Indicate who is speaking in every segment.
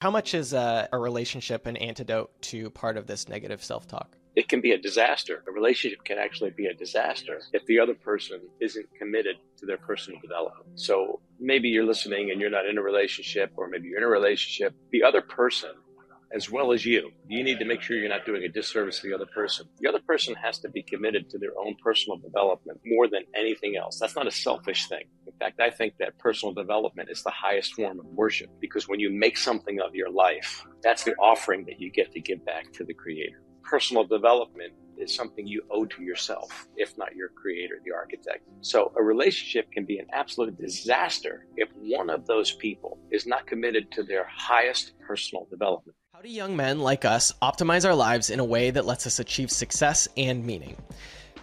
Speaker 1: How much is a, a relationship an antidote to part of this negative self talk?
Speaker 2: It can be a disaster. A relationship can actually be a disaster if the other person isn't committed to their personal development. So maybe you're listening and you're not in a relationship, or maybe you're in a relationship. The other person as well as you. You need to make sure you're not doing a disservice to the other person. The other person has to be committed to their own personal development more than anything else. That's not a selfish thing. In fact, I think that personal development is the highest form of worship because when you make something of your life, that's the offering that you get to give back to the Creator. Personal development is something you owe to yourself, if not your creator, the architect. So a relationship can be an absolute disaster if one of those people is not committed to their highest personal development.
Speaker 1: How do young men like us optimize our lives in a way that lets us achieve success and meaning?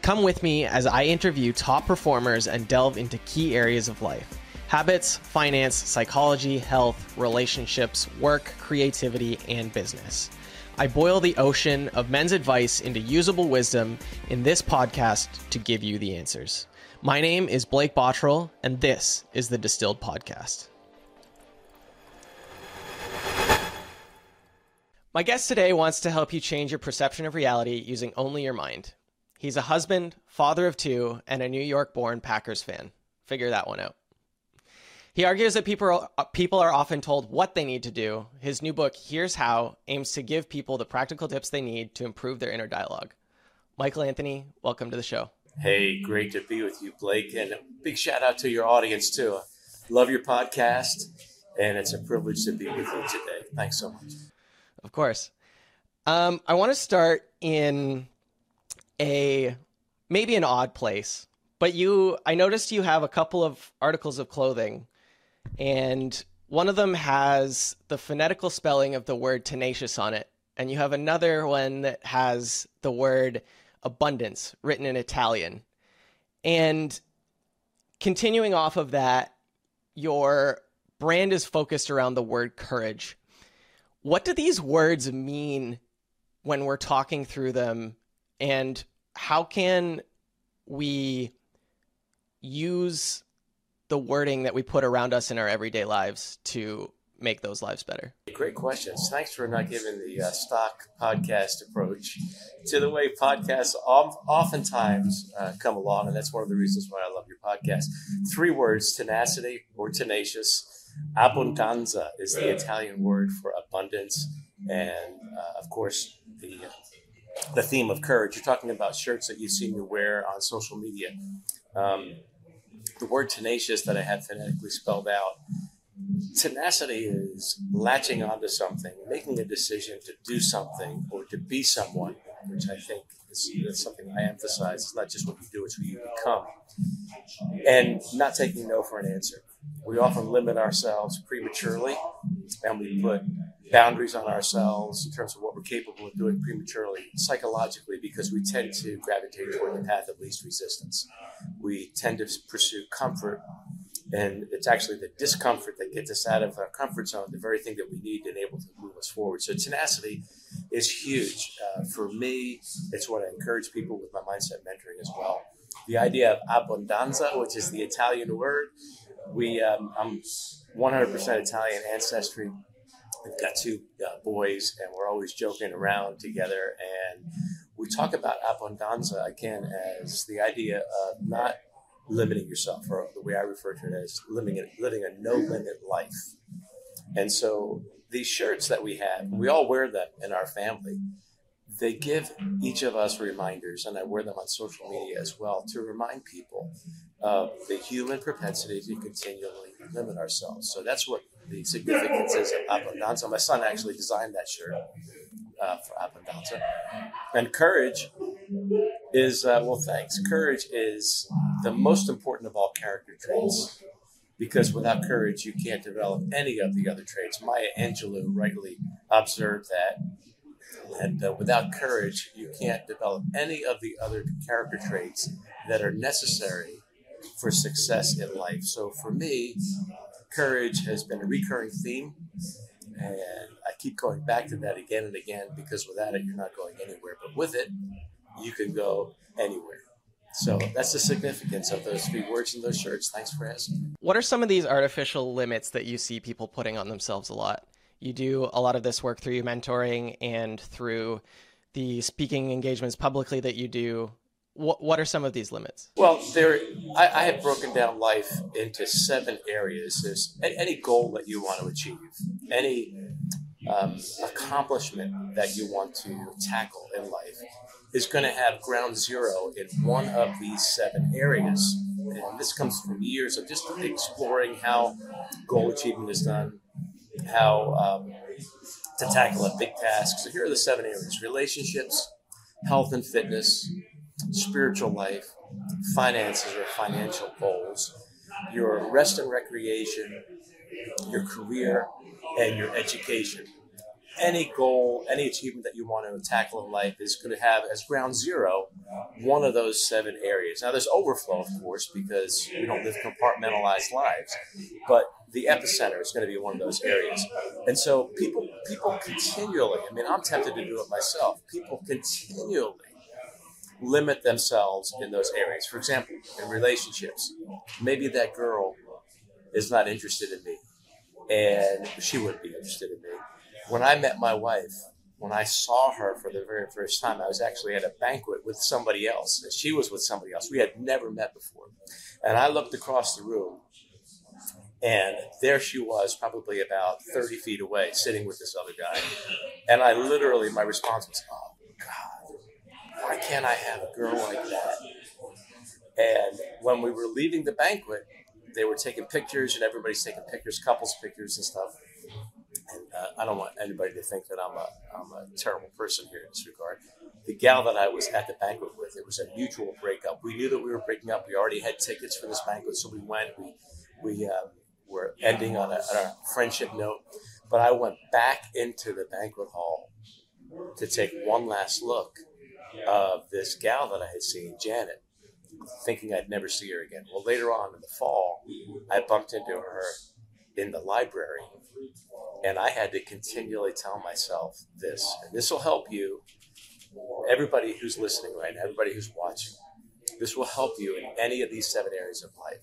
Speaker 1: Come with me as I interview top performers and delve into key areas of life habits, finance, psychology, health, relationships, work, creativity, and business. I boil the ocean of men's advice into usable wisdom in this podcast to give you the answers. My name is Blake Bottrill, and this is the Distilled Podcast. My guest today wants to help you change your perception of reality using only your mind. He's a husband, father of two, and a New York born Packers fan. Figure that one out. He argues that people are, uh, people are often told what they need to do. His new book, Here's How, aims to give people the practical tips they need to improve their inner dialogue. Michael Anthony, welcome to the show.
Speaker 3: Hey, great to be with you, Blake. And a big shout out to your audience, too. Love your podcast, and it's a privilege to be with you today. Thanks so much.
Speaker 1: Of course. Um, I want to start in a maybe an odd place, but you I noticed you have a couple of articles of clothing, and one of them has the phonetical spelling of the word tenacious on it, and you have another one that has the word abundance written in Italian. And continuing off of that, your brand is focused around the word courage. What do these words mean when we're talking through them? And how can we use the wording that we put around us in our everyday lives to make those lives better?
Speaker 3: Great questions. Thanks for not giving the uh, stock podcast approach to the way podcasts oftentimes uh, come along. And that's one of the reasons why I love your podcast. Three words tenacity or tenacious Abbondanza is the Italian word for abundance, and uh, of course the the theme of courage. You're talking about shirts that you've seen me wear on social media. Um, the word tenacious that I had phonetically spelled out. Tenacity is latching onto something, making a decision to do something or to be someone, which I think is, is something I emphasize. It's not just what you do, it's who you become. And not taking no for an answer we often limit ourselves prematurely and we put boundaries on ourselves in terms of what we're capable of doing prematurely psychologically because we tend to gravitate toward the path of least resistance. We tend to pursue comfort and it's actually the discomfort that gets us out of our comfort zone, the very thing that we need to enable to move us forward. So tenacity is huge. Uh, for me, it's what I encourage people with my mindset mentoring as well. The idea of abbondanza, which is the Italian word, we um, I'm 100% Italian ancestry. We've got two uh, boys, and we're always joking around together. And we talk about abbondanza again as the idea of not limiting yourself, or the way I refer to it as living a, living a no limit life. And so these shirts that we have, we all wear them in our family. They give each of us reminders, and I wear them on social media as well to remind people of the human propensity to continually limit ourselves. So that's what the significance is of Abbondanza. My son actually designed that shirt uh, for Abbondanza. And courage is, uh, well, thanks. Courage is the most important of all character traits because without courage, you can't develop any of the other traits. Maya Angelou rightly observed that. And uh, without courage, you can't develop any of the other character traits that are necessary for success in life. So for me, courage has been a recurring theme. And I keep going back to that again and again because without it, you're not going anywhere. But with it, you can go anywhere. So that's the significance of those three words in those shirts. Thanks for asking.
Speaker 1: What are some of these artificial limits that you see people putting on themselves a lot? You do a lot of this work through your mentoring and through the speaking engagements publicly that you do. What, what are some of these limits?
Speaker 3: Well, there, I, I have broken down life into seven areas. There's any goal that you want to achieve, any um, accomplishment that you want to tackle in life is going to have ground zero in one of these seven areas. And this comes from years of just exploring how goal achievement is done, how um, to tackle a big task. So here are the seven areas relationships, health and fitness, spiritual life, finances or financial goals, your rest and recreation, your career, and your education any goal, any achievement that you want to tackle in life is going to have as ground zero one of those seven areas. Now, there's overflow, of course, because we don't live compartmentalized lives, but the epicenter is going to be one of those areas. And so, people, people continually, I mean, I'm tempted to do it myself, people continually limit themselves in those areas. For example, in relationships, maybe that girl is not interested in me and she wouldn't be interested in me when I met my wife, when I saw her for the very first time, I was actually at a banquet with somebody else. And she was with somebody else. We had never met before. And I looked across the room, and there she was, probably about 30 feet away, sitting with this other guy. And I literally, my response was, Oh, God, why can't I have a girl like that? And when we were leaving the banquet, they were taking pictures, and everybody's taking pictures, couples pictures and stuff and uh, I don't want anybody to think that I'm a, I'm a terrible person here in this regard. The gal that I was at the banquet with, it was a mutual breakup. We knew that we were breaking up. We already had tickets for this banquet, so we went. We we uh, were ending on a, on a friendship note. But I went back into the banquet hall to take one last look of this gal that I had seen, Janet, thinking I'd never see her again. Well, later on in the fall, I bumped into her in the library and I had to continually tell myself this, and this will help you, everybody who's listening right now, everybody who's watching. This will help you in any of these seven areas of life.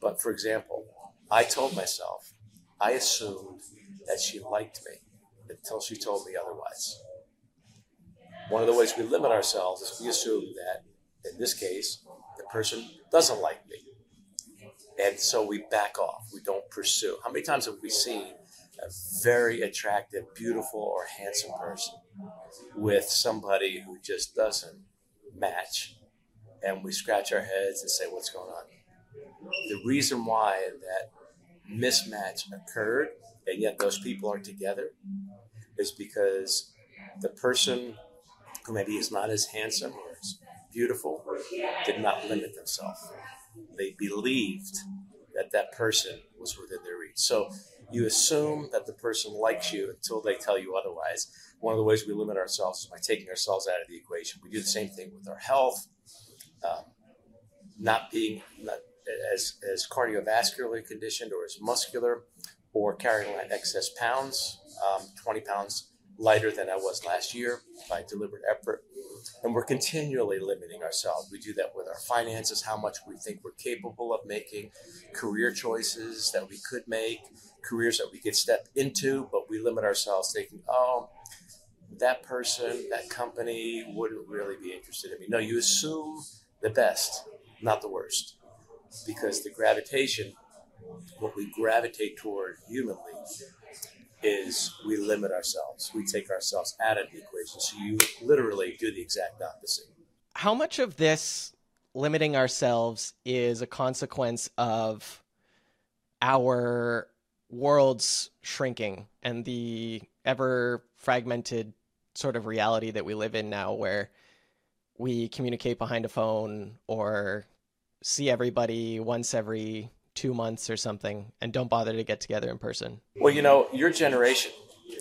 Speaker 3: But for example, I told myself, I assumed that she liked me until she told me otherwise. One of the ways we limit ourselves is we assume that, in this case, the person doesn't like me. And so we back off. We don't pursue. How many times have we seen a very attractive, beautiful, or handsome person with somebody who just doesn't match. And we scratch our heads and say, What's going on? The reason why that mismatch occurred and yet those people are together is because the person who maybe is not as handsome or as beautiful did not limit themselves. They believed that that person was within their reach. So you assume that the person likes you until they tell you otherwise. One of the ways we limit ourselves is by taking ourselves out of the equation. We do the same thing with our health, um, not being not as, as cardiovascularly conditioned or as muscular or carrying excess pounds, um, 20 pounds lighter than I was last year by deliberate effort. And we're continually limiting ourselves. We do that with our finances, how much we think we're capable of making, career choices that we could make, careers that we could step into, but we limit ourselves thinking, oh, that person, that company wouldn't really be interested in me. No, you assume the best, not the worst. Because the gravitation, what we gravitate toward humanly, is we limit ourselves. We take ourselves out of the equation. So you literally do the exact opposite.
Speaker 1: How much of this limiting ourselves is a consequence of our world's shrinking and the ever fragmented sort of reality that we live in now where we communicate behind a phone or see everybody once every two months or something and don't bother to get together in person?
Speaker 3: Well, you know, your generation,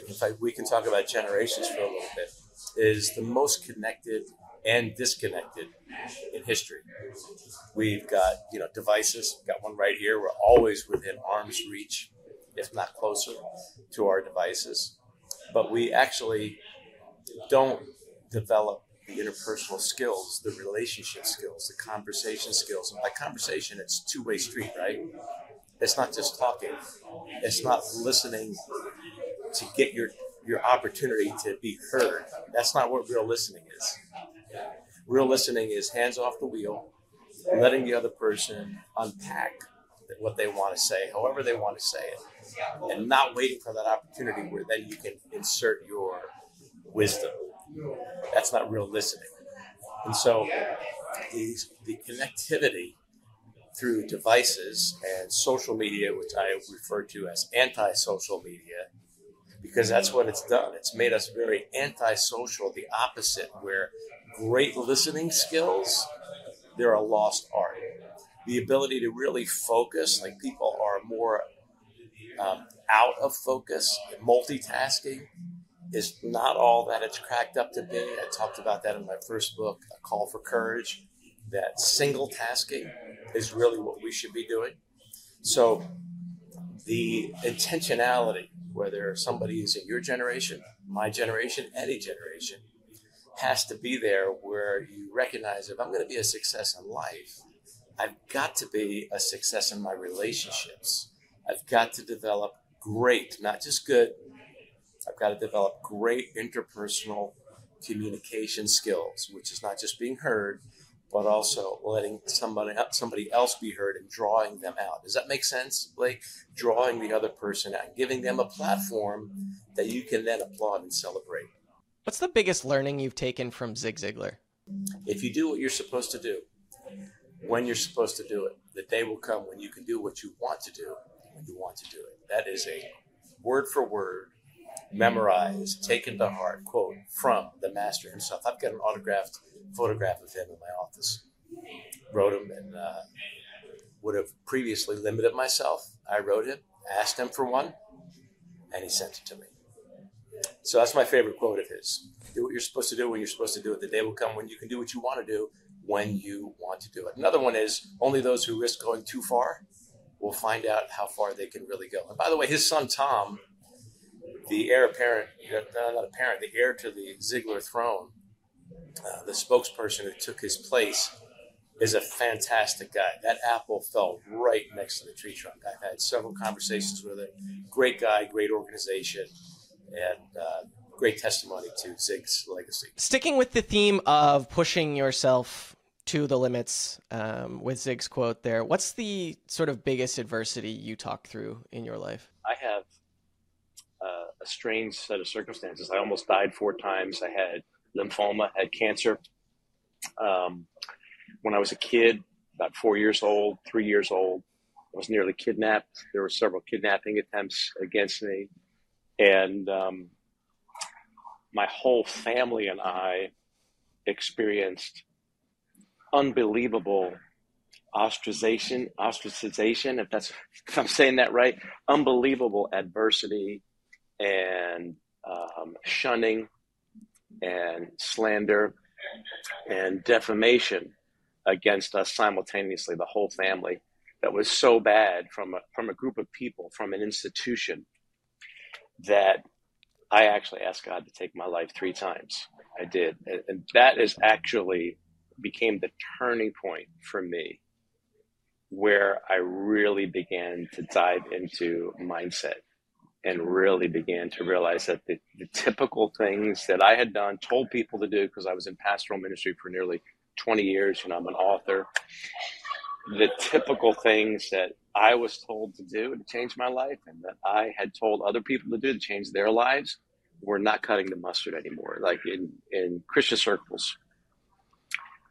Speaker 3: in fact, we can talk about generations for a little bit, is the most connected and disconnected in history. We've got, you know, devices, We've got one right here. We're always within arm's reach if not closer, to our devices. But we actually don't develop the interpersonal skills, the relationship skills, the conversation skills. And by conversation, it's two way street, right? It's not just talking. It's not listening
Speaker 4: to get your your opportunity to be heard. That's not what real listening is. Real listening is hands off the wheel, letting the other person unpack what they want to say, however they want to say it, and not waiting for that opportunity where then you can insert your wisdom. That's not real listening. And so the, the connectivity through devices and social media, which I refer to as anti social media, because that's what it's done. It's made us very antisocial, the opposite, where great listening skills, they're a lost art. The ability to really focus, like people are more um, out of focus, multitasking is not all that it's cracked up to be. I talked about that in my first book, A Call for Courage, that single tasking is really what we should be doing. So the intentionality whether somebody is in your generation, my generation, any generation, has to be there where you recognize if I'm going to be a success in life, I've got to be a success in my relationships. I've got to develop great, not just good, I've got to develop great interpersonal communication skills, which is not just being heard, but also letting somebody somebody else be heard and drawing them out. Does that make sense, Blake? Drawing the other person out, giving them a platform that you can then applaud and celebrate.
Speaker 1: What's the biggest learning you've taken from Zig Ziglar?
Speaker 4: If you do what you're supposed to do, when you're supposed to do it, the day will come when you can do what you want to do when you want to do it. That is a word for word, memorized, taken to heart quote from the master himself. I've got an autographed photograph of him in my office. Wrote him and uh, would have previously limited myself. I wrote him, asked him for one, and he sent it to me. So that's my favorite quote of his. Do what you're supposed to do when you're supposed to do it. The day will come when you can do what you want to do when you want to do it. Another one is only those who risk going too far will find out how far they can really go. And by the way, his son Tom, the heir apparent, not apparent, the heir to the Ziglar throne, uh, the spokesperson who took his place is a fantastic guy. That apple fell right next to the tree trunk. I've had several conversations with him. Great guy, great organization, and uh, great testimony to Zig's legacy.
Speaker 1: Sticking with the theme of pushing yourself to the limits um, with Zig's quote there, what's the sort of biggest adversity you talk through in your life?
Speaker 3: I have uh, a strange set of circumstances. I almost died four times. I had lymphoma, had cancer. Um, when I was a kid, about four years old, three years old, I was nearly kidnapped. There were several kidnapping attempts against me. And um, my whole family and I experienced unbelievable ostracization, ostracization, if that's if I'm saying that right, unbelievable adversity and um, shunning and slander and defamation against us simultaneously, the whole family. That was so bad from a, from a group of people, from an institution, that I actually asked God to take my life three times. I did, and, and that is actually became the turning point for me, where I really began to dive into mindset and really began to realize that the, the typical things that I had done, told people to do because I was in pastoral ministry for nearly 20 years, know, I'm an author. The typical things that I was told to do to change my life and that I had told other people to do to change their lives were not cutting the mustard anymore. Like in, in Christian circles,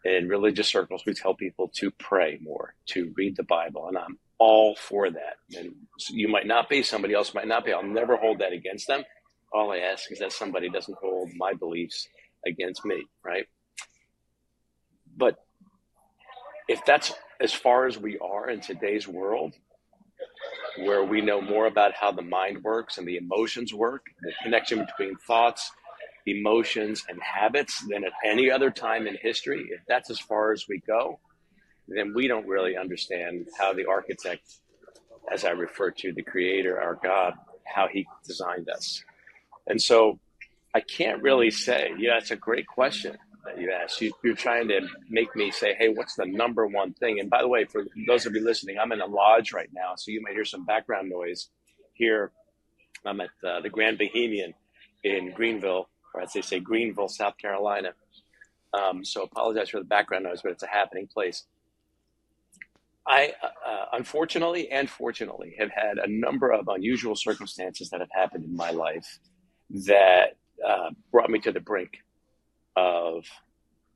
Speaker 3: in religious circles, we tell people to pray more, to read the Bible. And I'm all for that. And you might not be, somebody else might not be. I'll never hold that against them. All I ask is that somebody doesn't hold my beliefs against me, right? But if that's as far as we are in today's world, where we know more about how the mind works and the emotions work, the connection between thoughts, emotions, and habits than at any other time in history, if that's as far as we go, then we don't really understand how the architect, as I refer to the creator, our God, how he designed us. And so I can't really say, yeah, it's a great question that you asked. You, are trying to make me say, hey, what's the number one thing? And by the way, for those of you listening, I'm in a lodge right now, so you might hear some background noise here I'm at uh, the Grand Bohemian in Greenville, or as they say, Greenville, South Carolina. Um, so apologize for the background noise, but it's a happening place. I, uh, uh, unfortunately and fortunately, have had a number of unusual circumstances that have happened in my life that uh, brought me to the brink of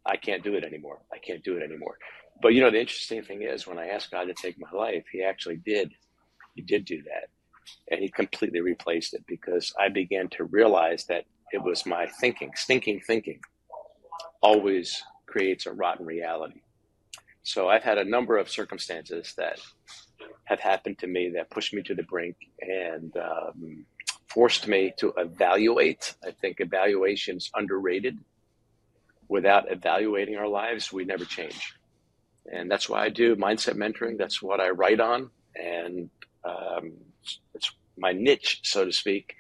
Speaker 3: I can't do it anymore. I can't do it anymore. But you know, the interesting thing is, when I asked God to take my life, He actually did. He did do that, and He completely replaced it because I began to realize that it was my thinking, stinking thinking, always creates a rotten reality. So I've had a number of circumstances that have happened to me that pushed me to the brink and um, forced me to evaluate. I think evaluation is underrated. Without evaluating our lives, we never change. And that's why I do mindset mentoring. That's what I write on. And um, it's my niche, so to speak,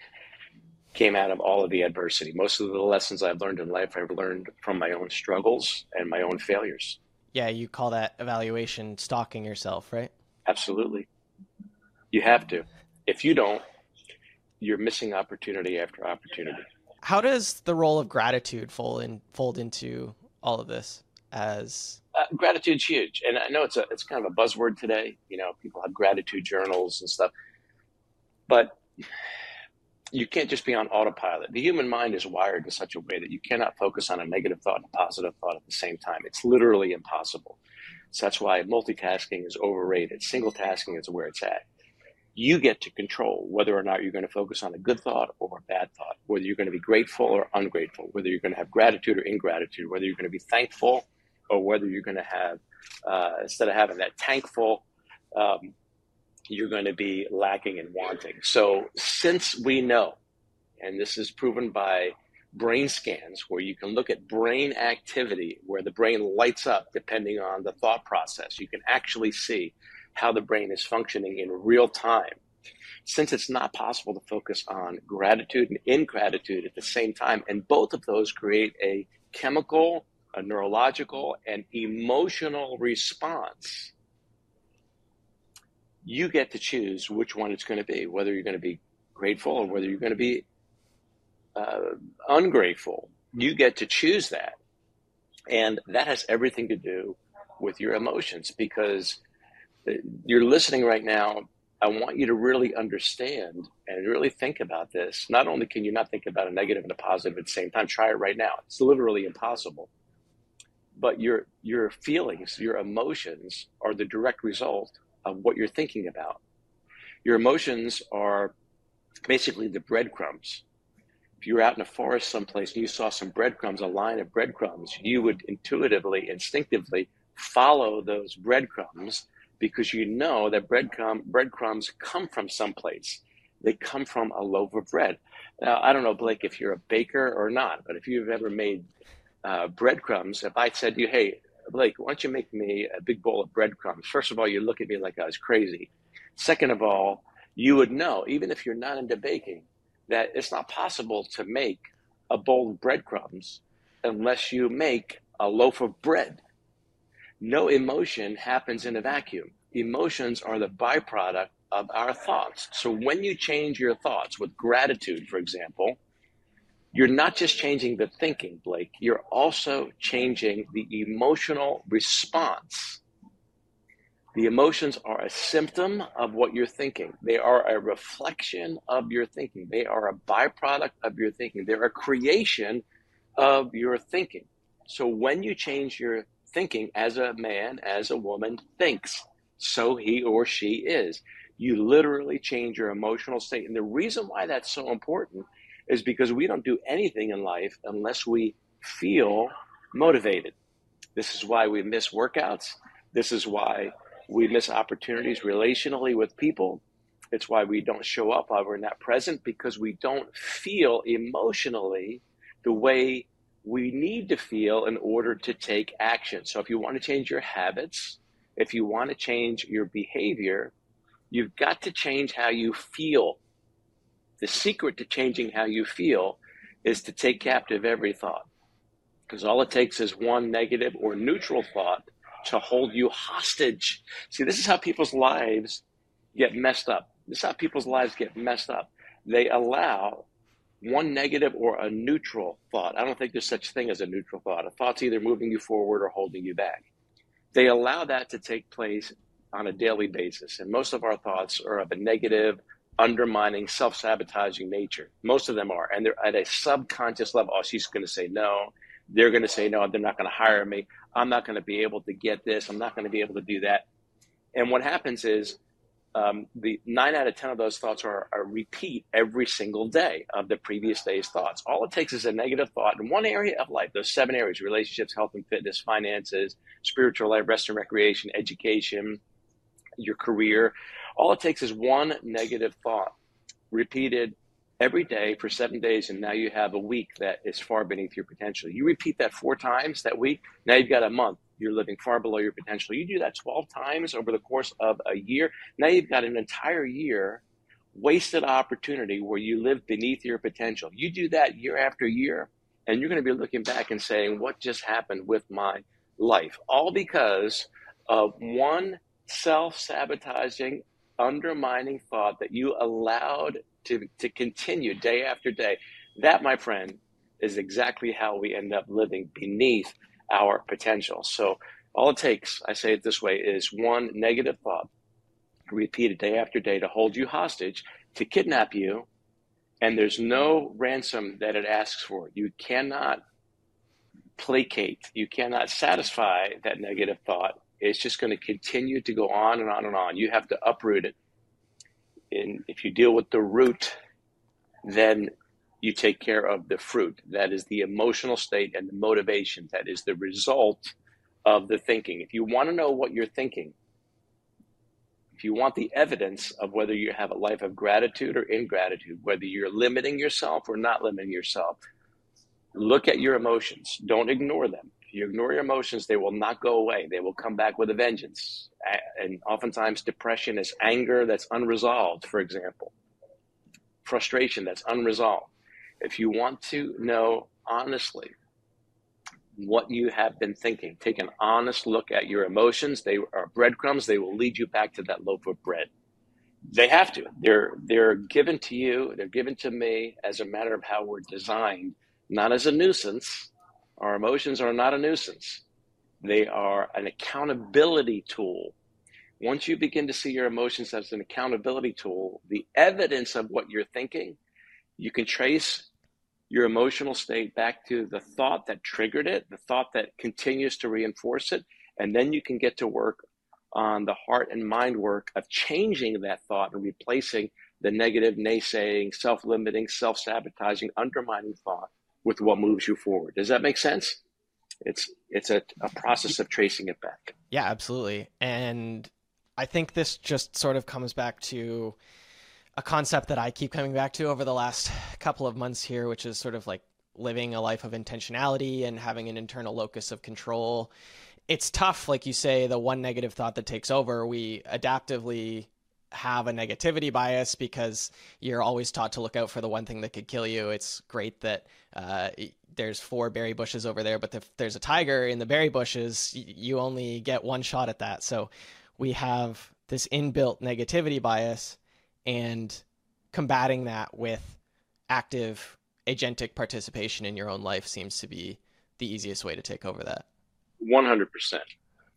Speaker 3: came out of all of the adversity. Most of the lessons I've learned in life, I've learned from my own struggles and my own failures.
Speaker 1: Yeah, you call that evaluation stalking yourself, right?
Speaker 3: Absolutely. You have to. If you don't, you're missing opportunity after opportunity.
Speaker 1: How does the role of gratitude fold in fold into all of this as
Speaker 3: uh, gratitude's huge, and I know it's a it's kind of a buzzword today. You know, people have gratitude journals and stuff, but you can't just be on autopilot. The human mind is wired in such a way that you cannot focus on a negative thought and a positive thought at the same time. It's literally impossible. So that's why multitasking is overrated. Single tasking is where it's at. You get to control whether or not you're going to focus on a good thought or a bad thought, whether you're going to be grateful or ungrateful, whether you're going to have gratitude or ingratitude, whether you're going to be thankful or whether you're going to have, uh, instead of having that tankful, um, you're going to be lacking and wanting. So, since we know, and this is proven by brain scans where you can look at brain activity, where the brain lights up depending on the thought process, you can actually see how the brain is functioning in real time. Since it's not possible to focus on gratitude and ingratitude at the same time, and both of those create a chemical, a neurological, and emotional response you get to choose which one it's going to be, whether you're going to be grateful or whether you're going to be uh, ungrateful. You get to choose that. And that has everything to do with your emotions because uh, you're listening right now. I want you to really understand and really think about this. Not only can you not think about a negative and a positive at the same time, try it right now. It's literally impossible. But your your feelings, your emotions are the direct result of what you're thinking about. Your emotions are basically the breadcrumbs. If you were out in a forest someplace and you saw some breadcrumbs, a line of breadcrumbs, you would intuitively, instinctively follow those breadcrumbs because you know that breadcrumb, breadcrumbs come from someplace. They come from a loaf of bread. Now, I don't know, Blake, if you're a baker or not, but if you've ever made uh, breadcrumbs, if I said to you, hey, Blake, why don't you make me a big bowl of breadcrumbs? First of all, you look at me like I was crazy. Second of all, you would know, even if you're not into baking, that it's not possible to make a bowl of breadcrumbs unless you make a loaf of bread. No emotion happens in a vacuum. Emotions are the byproduct of our thoughts. So when you change your thoughts with gratitude, for example, you're not just changing the thinking, Blake, you're also changing the emotional response. The emotions are a symptom of what you're thinking. They are a reflection of your thinking. They are a byproduct of your thinking. They're a creation of your thinking. So when you change your thinking as a man, as a woman thinks, so he or she is. You literally change your emotional state. And the reason why that's so important is because we don't do anything in life unless we feel motivated. This is why we miss workouts. This is why we miss opportunities relationally with people. It's why we don't show up while we're not present because we don't feel emotionally the way we need to feel in order to take action. So if you want to change your habits, if you want to change your behavior, you've got to change how you feel the secret to changing how you feel is to take captive every thought. Because all it takes is one negative or neutral thought to hold you hostage. See, this is how people's lives get messed up. This is how people's lives get messed up. they allow one negative or a neutral thought. I don't think there's such thing as a neutral thought. A thought's either moving you forward or holding you back. They allow that to take place on a daily basis. And most of our thoughts are of a negative, undermining, self sabotaging nature. Most of them are. And they're at a subconscious level. Oh, she's going to say no. They're going to say no. They're not going to hire me. I'm not going to be able to get this. I'm not going to be able to do that. And what happens is um, the nine out of 10 of those thoughts are a repeat every single day of the previous day's thoughts. All it takes is a negative thought in one area of life, those seven areas relationships, health and fitness, finances, spiritual life, rest and recreation, education, your career. All it takes is one negative thought repeated every day for seven days, and now you have a week that is far beneath your potential. You repeat that four times that week, now you've got a month. You're living far below your potential. You do that 12 times over the course of a year. Now you've got an entire year wasted opportunity where you live beneath your potential. You do that year after year, and you're going to be looking back and saying, What just happened with my life? All because of one self sabotaging, undermining thought that you allowed to, to continue day after day. That, my friend, is exactly how we end up living beneath our potential. So, all it takes, I say it this way, is one negative thought repeated day after day to hold you hostage, to kidnap you, and there's no ransom that it asks for. You cannot placate, you cannot satisfy that negative thought it's just going to continue to go on and on and on. You have to uproot it. And if you deal with the root, then you take care of the fruit. That is the emotional state and the motivation. That is the result of the thinking. If you want to know what you're thinking, if you want the evidence of whether you have a life of gratitude or ingratitude, whether you're limiting yourself or not limiting yourself, look at your emotions. Don't ignore them you ignore your emotions, they will not go away. They will come back with a vengeance. And oftentimes, depression is anger that's unresolved, for example, frustration that's unresolved. If you want to know honestly what you have been thinking, take an honest look at your emotions. They are breadcrumbs, they will lead you back to that loaf of bread. They have to. They're they're given to you, they're given to me as a matter of how we're designed, not as a nuisance, our emotions are not a nuisance, they are an accountability tool. Once you begin to see your emotions as an accountability tool, the evidence of what you're thinking, you can trace your emotional state back to the thought that triggered it, the thought that continues to reinforce it, and then you can get to work on the heart and mind work of changing that thought and replacing the negative, naysaying, self limiting, self sabotaging, undermining thought with what moves you forward. Does that make sense? It's it's a, a process of tracing it back.
Speaker 1: Yeah, absolutely. And I think this just sort of comes back to a concept that I keep coming back to over the last couple of months here, which is sort of like living a life of intentionality and having an internal locus of control. It's tough, like you say, the one negative thought that takes over. We adaptively have a negativity bias because you're always taught to look out for the one thing that could kill you. It's great that uh, there's four berry bushes over there, but if there's a tiger in the berry bushes, you only get one shot at that. So we have this inbuilt negativity bias and combating that with active agentic participation in your own life seems to be the easiest way to take over that.
Speaker 3: 100%.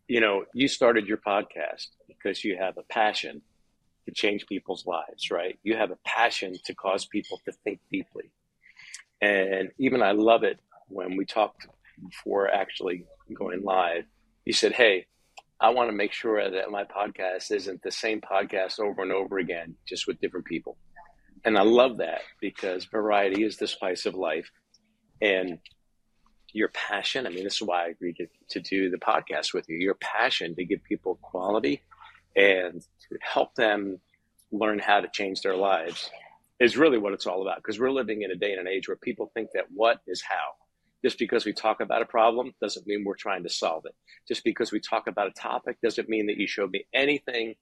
Speaker 3: You know, you started your podcast because you have a passion to change people's lives, right? You have a passion to cause people to think deeply. And even I love it when we talked before actually going live. You said, Hey, I want to make sure that my podcast isn't the same podcast over and over again, just with different people. And I love that because variety is the spice of life. And your passion, I mean, this is why I agreed to, to do the podcast with you. Your passion to give people quality and help them learn how to change their lives is really what it's all about. Because we're living in a day and an age where people think that what is how. Just because we talk about a problem doesn't mean we're trying to solve it. Just because we talk about a topic doesn't mean that you showed me anything,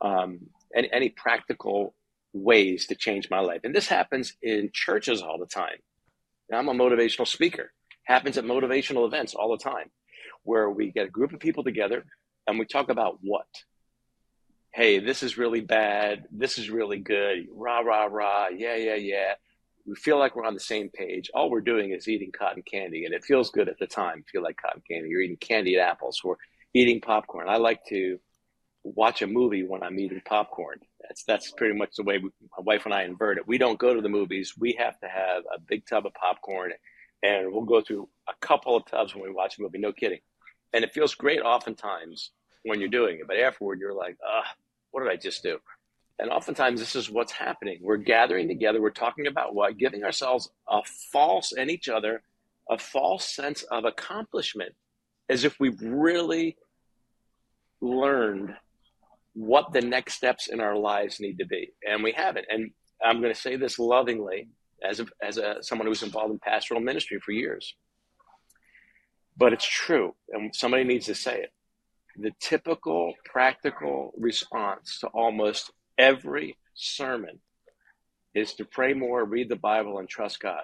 Speaker 3: um, any, any practical ways to change my life. And this happens in churches all the time. Now, I'm a motivational speaker. Happens at motivational events all the time, where we get a group of people together and we talk about what hey, this is really bad, this is really good, rah, rah, rah, yeah, yeah, yeah. We feel like we're on the same page. All we're doing is eating cotton candy, and it feels good at the time. Feel like cotton candy. You're eating candied apples or eating popcorn. I like to watch a movie when I'm eating popcorn. That's that's pretty much the way we, my wife and I invert it. We don't go to the movies. We have to have a big tub of popcorn, and we'll go through a couple of tubs when we watch a movie. No kidding, and it feels great oftentimes when you're doing it, but afterward you're like, ah, what did I just do? And oftentimes this is what's happening. We're gathering together. We're talking about what, giving ourselves a false and each other a false sense of accomplishment, as if we've really learned what the next steps in our lives need to be, and we haven't. And I'm going to say this lovingly, as a, as a someone who's involved in pastoral ministry for years, but it's true, and somebody needs to say it. The typical practical response to almost every sermon is to pray more, read the Bible, and trust God.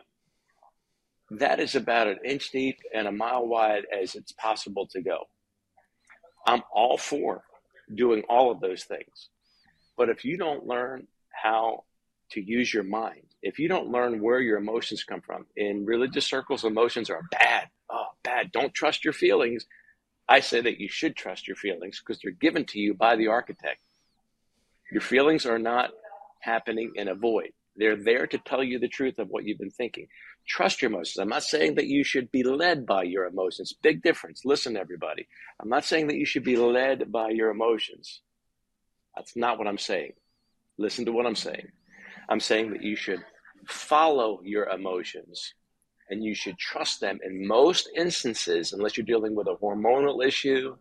Speaker 3: That is about an inch deep and a mile wide as it's possible to go. I'm all for doing all of those things. But if you don't learn how to use your mind, if you don't learn where your emotions come from, in religious circles, emotions are bad. Oh, bad. Don't trust your feelings. I say that you should trust your feelings because they're given to you by the architect. Your feelings are not happening in a void. They're there to tell you the truth of what you've been thinking. Trust your emotions. I'm not saying that you should be led by your emotions. Big difference. Listen, everybody. I'm not saying that you should be led by your emotions. That's not what I'm saying. Listen to what I'm saying. I'm saying that you should follow your emotions and you should trust them in most instances, unless you're dealing with a hormonal issue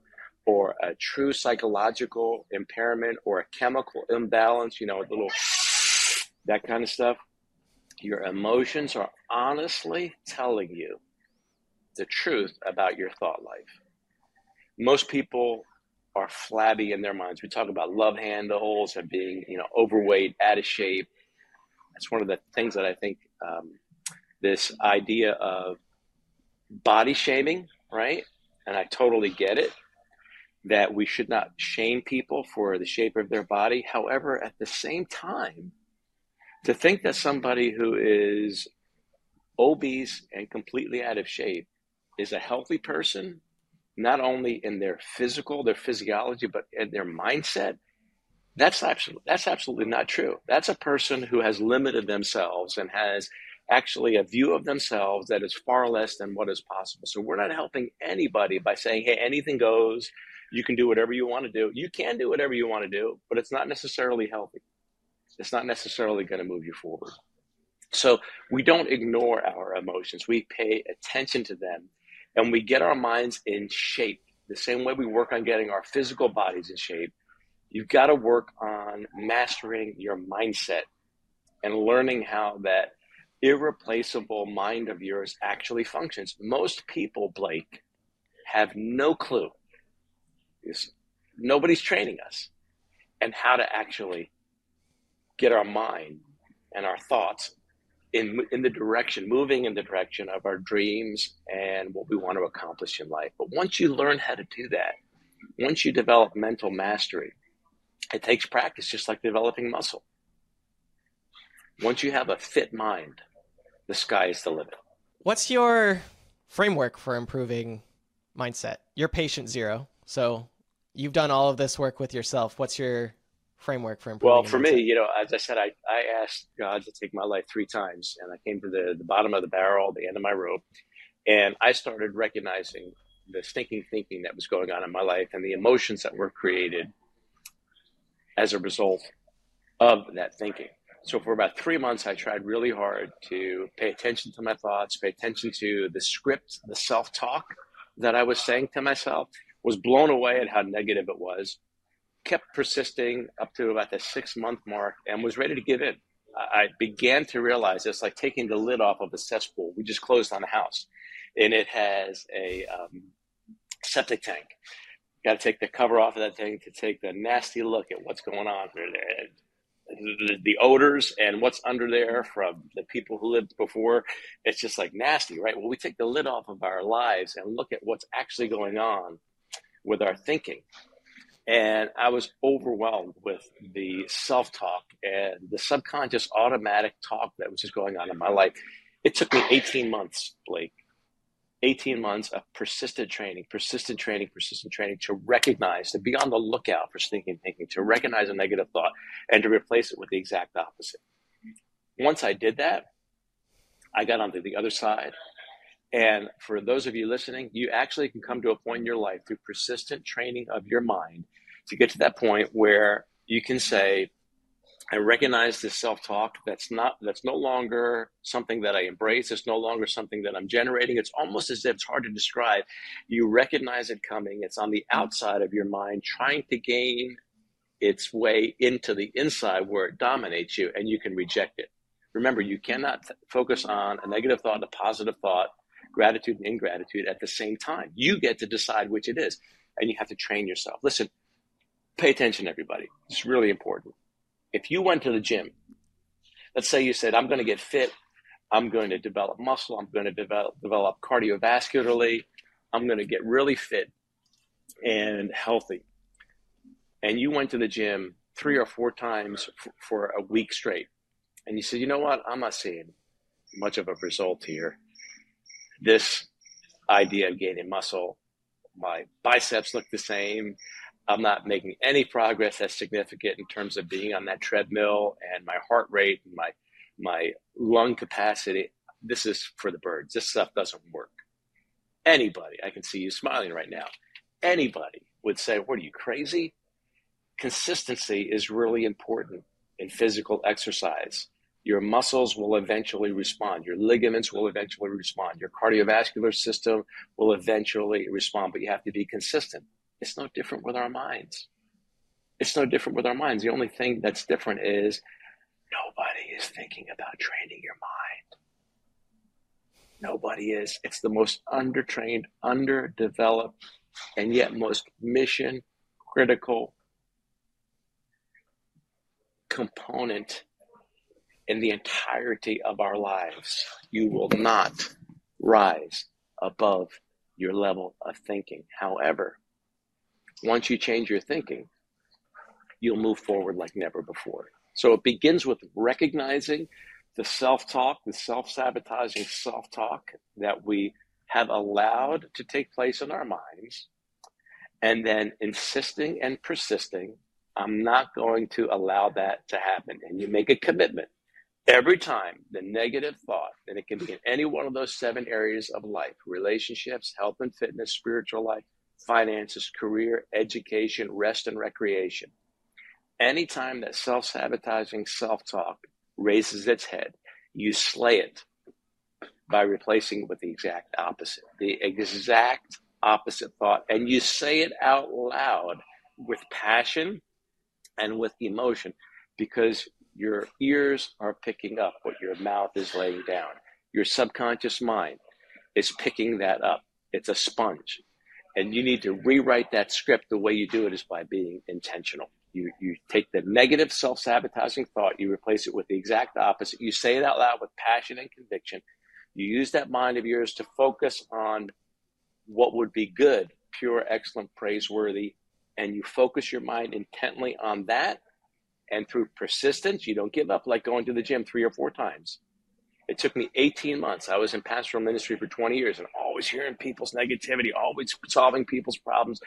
Speaker 3: or a true psychological impairment or a chemical imbalance, you know, a little that kind of stuff. Your emotions are honestly telling you the truth about your thought life. Most people are flabby in their minds. We talk about love handles and being, you know, overweight, out of shape. That's one of the things that I think um, this idea of body shaming, right? And I totally get it that we should not shame people for the shape of their body. However, at the same time, to think that somebody who is obese and completely out of shape is a healthy person, not only in their physical, their physiology, but in their mindset, that's absolutely that's absolutely not true. That's a person who has limited themselves and has actually a view of themselves that is far less than what is possible. So we're not helping anybody by saying, hey, anything goes. You can do whatever you want to do. You can do whatever you want to do, but it's not necessarily healthy. It's not necessarily going to move you forward. So we don't ignore our emotions. We pay attention to them and we get our minds in shape the same way we work on getting our physical bodies in shape. You've got to work on mastering your mindset and learning how that irreplaceable mind of yours actually functions. Most people, Blake, have no clue. Nobody's training us and how to actually get our mind and our thoughts in in the direction, moving in the direction of our dreams and what we want to accomplish in life. But once you learn how to do that, once you develop mental mastery, it takes practice, just like developing muscle. Once you have a fit mind, the sky is the limit.
Speaker 1: What's your framework for improving mindset? You're patient zero. So you've done all of this work with yourself. What's your framework for improving?
Speaker 3: Well, for mindset? me, you know, as I said, I, I asked God to take my life three times and I came to the, the bottom of the barrel, the end of my rope. And I started recognizing the stinking thinking that was going on in my life and the emotions that were created as a result of that thinking. So for about three months, I tried really hard to pay attention to my thoughts, pay attention to the script, the self-talk that I was saying to myself. Was blown away at how negative it was. Kept persisting up to about the six-month mark, and was ready to give in. I began to realize it's like taking the lid off of a cesspool. We just closed on a house, and it has a um, septic tank. Got to take the cover off of that thing to take the nasty look at what's going on the, the, odors and what's under there from the people who lived before. It's just like nasty, right? Well, we take the lid off of our lives and look at what's actually going on with our thinking. And I was overwhelmed with the self talk and the subconscious automatic talk that was just going on in my life. It took me 18 months, Blake, 18 months of persistent training, persistent training, persistent training to recognize, to be on the lookout for stinking thinking, to recognize a negative thought and to replace it with the exact opposite. Once I did that, I got onto the other side. And for those of you listening, you actually can come to a point in your life through persistent training of your mind to get to that point where you can say, I recognize this self-talk that's not that's no longer something that I embrace. It's no longer something that I'm generating. It's almost as if it's hard to describe. You recognize it coming. It's on the outside of your mind, trying to gain its way into the inside where it dominates you, and you can reject it. Remember, you cannot focus on a negative thought, and a positive thought, gratitude and ingratitude at the same time. You get to decide which it is, and you have to train yourself. Listen, pay attention, everybody. It's really important. If you went to the gym, let's say you said, I'm going to get fit, I'm going to develop muscle, I'm going to develop, develop cardiovascularly, I'm going to get really fit and healthy. And you went to the gym three or four times f- for a week straight and you said, you know what? I'm not seeing much of a result here. This idea of gaining muscle, my biceps look the same. I'm not making any progress that's significant in terms of being on that treadmill and my heart rate and my my lung capacity. This is for the birds. This stuff doesn't work. Anybody, I can see you smiling right now. Anybody would say, What are you crazy? Consistency is really important in physical exercise. Your muscles will eventually respond. Your ligaments will eventually respond. Your cardiovascular system will eventually respond, but you have to be consistent. It's no different with our minds. It's no different with our minds. The only thing that's different is nobody is thinking about training your mind. Nobody is. It's the most undertrained, underdeveloped, and yet most mission critical component in the entirety of our lives. You will not rise above your level of thinking. However, once you change your thinking, you'll move forward like never before. So it begins with recognizing the self talk, the self sabotaging self talk that we have allowed to take place in our minds, and then insisting and persisting I'm not going to allow that to happen. And you make a commitment every time the negative thought, and it can be in any one of those seven areas of life relationships, health and fitness, spiritual life, finances, career, education, rest, and recreation. Anytime that self sabotaging self talk raises its head, you slay it by replacing it with the exact opposite, the exact opposite thought. And you say it out loud with passion and with emotion because your ears are picking up what your mouth is laying down. Your subconscious mind is picking that up. It's a sponge. And you need to rewrite that script. The way you do it is by being intentional. You, you take the negative self sabotaging thought, you replace it with the exact opposite. You say it out loud with passion and conviction. You use that mind of yours to focus on what would be good, pure, excellent, praiseworthy, and you focus your mind intently on that and through persistence you don't give up like going to the gym three or four times it took me 18 months. I was in pastoral ministry for 20 years and always hearing people's negativity always solving people's problems.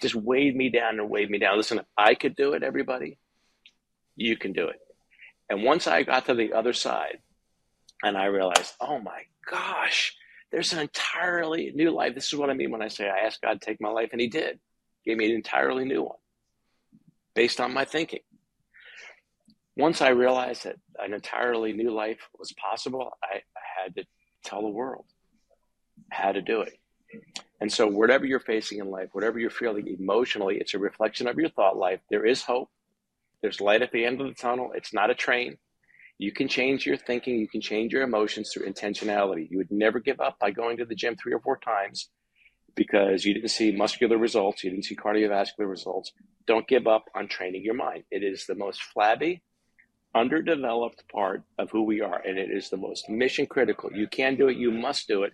Speaker 3: Just weighed me down and weighed me down. Listen if i could do it everybody you can do it. And once i got to the other side and i realized oh my gosh there's an entirely new life. This is what i mean when i say i asked god to take my life and he did. Gave me an entirely new one based on my thinking. Once I realized that an entirely new life was possible, I, I had to tell the world how to do it. And so, whatever you're facing in life, whatever you're feeling emotionally, it's a reflection of your thought life. There is hope. There's light at the end of the tunnel. It's not a train. You can change your thinking. You can change your emotions through intentionality. You would never give up by going to the gym three or four times because you didn't see muscular results, you didn't see cardiovascular results. Don't give up on training your mind. It is the most flabby, underdeveloped part of who we are, and it is the most mission critical. You can do it, you must do it.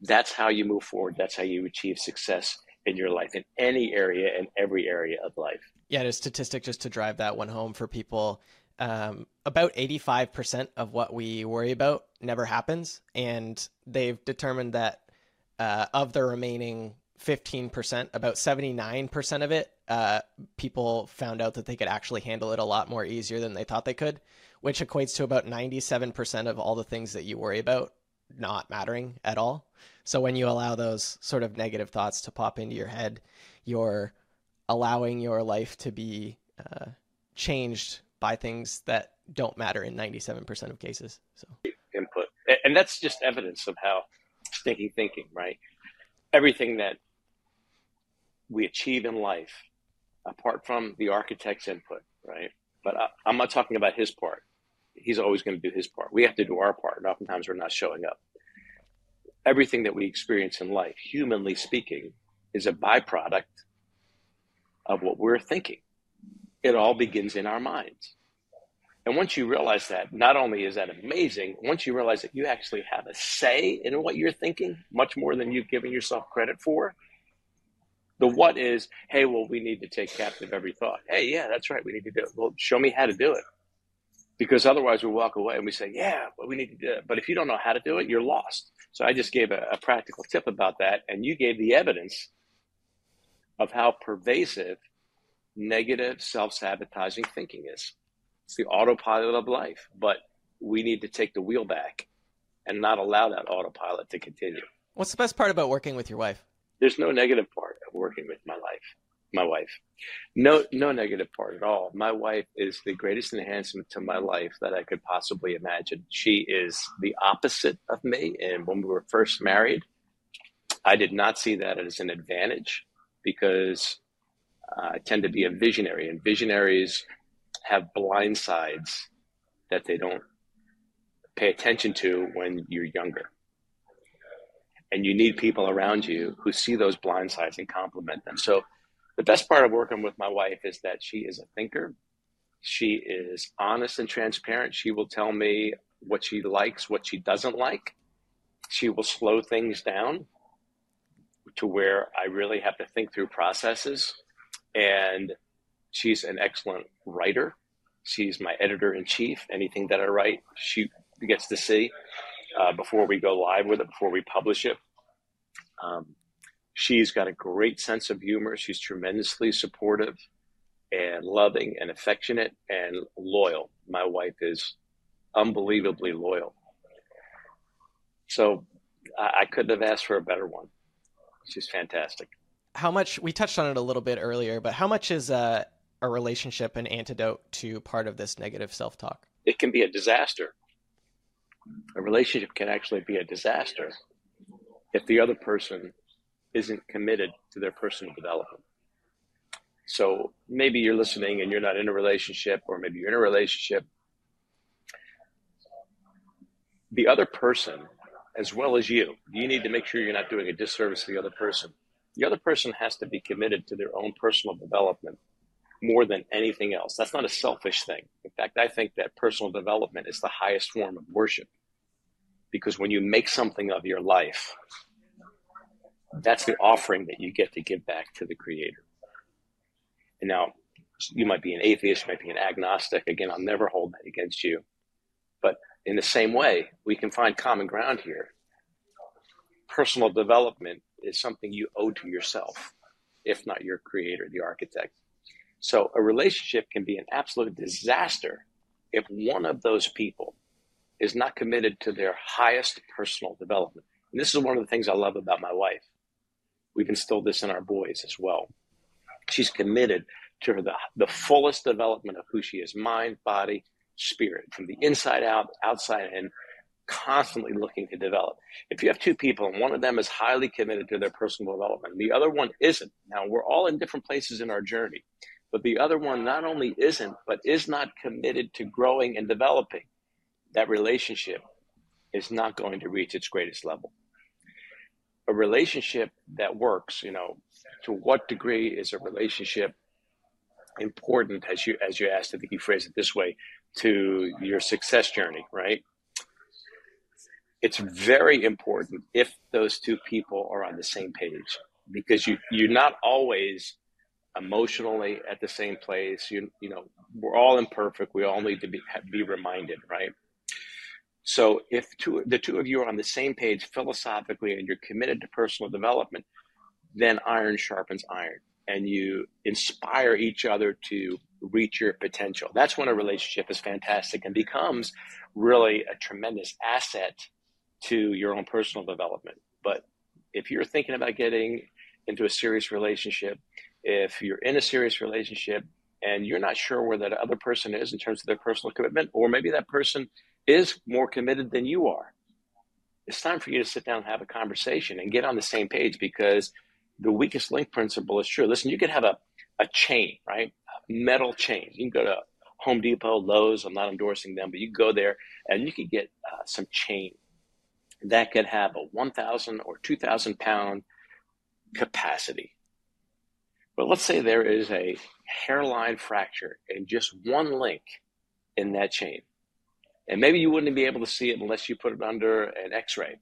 Speaker 3: That's how you move forward. That's how you achieve success in your life, in any area, in every area of life.
Speaker 1: Yeah, a statistic just to drive that one home for people. Um, about 85% of what we worry about never happens. And they've determined that uh, of the remaining 15%, about 79% of it, uh, people found out that they could actually handle it a lot more easier than they thought they could, which equates to about 97% of all the things that you worry about not mattering at all. So when you allow those sort of negative thoughts to pop into your head, you're allowing your life to be uh, changed by things that don't matter in 97% of cases. So
Speaker 3: input. And that's just evidence of how stinky thinking, right? Everything that we achieve in life, apart from the architect's input, right? But I, I'm not talking about his part. He's always going to do his part. We have to do our part. And oftentimes we're not showing up. Everything that we experience in life, humanly speaking, is a byproduct of what we're thinking. It all begins in our minds. And once you realize that, not only is that amazing, once you realize that you actually have a say in what you're thinking, much more than you've given yourself credit for, the what is, hey, well, we need to take captive every thought. Hey, yeah, that's right. We need to do it. Well, show me how to do it. Because otherwise we walk away and we say, yeah, but we need to do it. But if you don't know how to do it, you're lost. So I just gave a, a practical tip about that. And you gave the evidence of how pervasive negative self sabotaging thinking is. It's the autopilot of life, but we need to take the wheel back and not allow that autopilot to continue.
Speaker 1: What's the best part about working with your wife?
Speaker 3: There's no negative part of working with my life. My wife. No no negative part at all. My wife is the greatest enhancement to my life that I could possibly imagine. She is the opposite of me and when we were first married, I did not see that as an advantage because I tend to be a visionary and visionaries have blind sides that they don't pay attention to when you're younger. And you need people around you who see those blind sides and compliment them. So the best part of working with my wife is that she is a thinker. She is honest and transparent. She will tell me what she likes, what she doesn't like. She will slow things down to where I really have to think through processes. And she's an excellent writer. She's my editor in chief. Anything that I write, she gets to see uh, before we go live with it, before we publish it. Um, she's got a great sense of humor. She's tremendously supportive and loving and affectionate and loyal. My wife is unbelievably loyal. So I, I couldn't have asked for a better one. She's fantastic.
Speaker 1: How much we touched on it a little bit earlier, but how much is uh, a relationship an antidote to part of this negative self talk?
Speaker 3: It can be a disaster. A relationship can actually be a disaster if the other person isn't committed to their personal development. So maybe you're listening and you're not in a relationship, or maybe you're in a relationship. The other person, as well as you, you need to make sure you're not doing a disservice to the other person. The other person has to be committed to their own personal development more than anything else. That's not a selfish thing. In fact, I think that personal development is the highest form of worship because when you make something of your life, that's the offering that you get to give back to the creator. And now you might be an atheist, you might be an agnostic. Again, I'll never hold that against you. But in the same way, we can find common ground here. Personal development is something you owe to yourself, if not your creator, the architect. So a relationship can be an absolute disaster if one of those people is not committed to their highest personal development. And this is one of the things I love about my wife. We've instilled this in our boys as well. She's committed to the, the fullest development of who she is mind, body, spirit, from the inside out, outside in, constantly looking to develop. If you have two people and one of them is highly committed to their personal development, the other one isn't, now we're all in different places in our journey. But the other one not only isn't, but is not committed to growing and developing. That relationship is not going to reach its greatest level. A relationship that works, you know, to what degree is a relationship important as you as you asked, I think you phrased it this way, to your success journey, right? It's very important if those two people are on the same page because you you're not always emotionally at the same place. You you know we're all imperfect. We all need to be be reminded, right? So if two, the two of you are on the same page philosophically and you're committed to personal development, then iron sharpens iron and you inspire each other to reach your potential. That's when a relationship is fantastic and becomes really a tremendous asset to your own personal development. But if you're thinking about getting into a serious relationship, if you're in a serious relationship and you're not sure where that other person is in terms of their personal commitment, or maybe that person is more committed than you are, it's time for you to sit down and have a conversation and get on the same page because the weakest link principle is true. Listen, you could have a, a chain, right? Metal chain. You can go to Home Depot, Lowe's. I'm not endorsing them, but you go there and you could get uh, some chain that could have a 1,000 or 2,000 pound capacity. But let's say there is a hairline fracture in just one link in that chain. And maybe you wouldn't be able to see it unless you put it under an x ray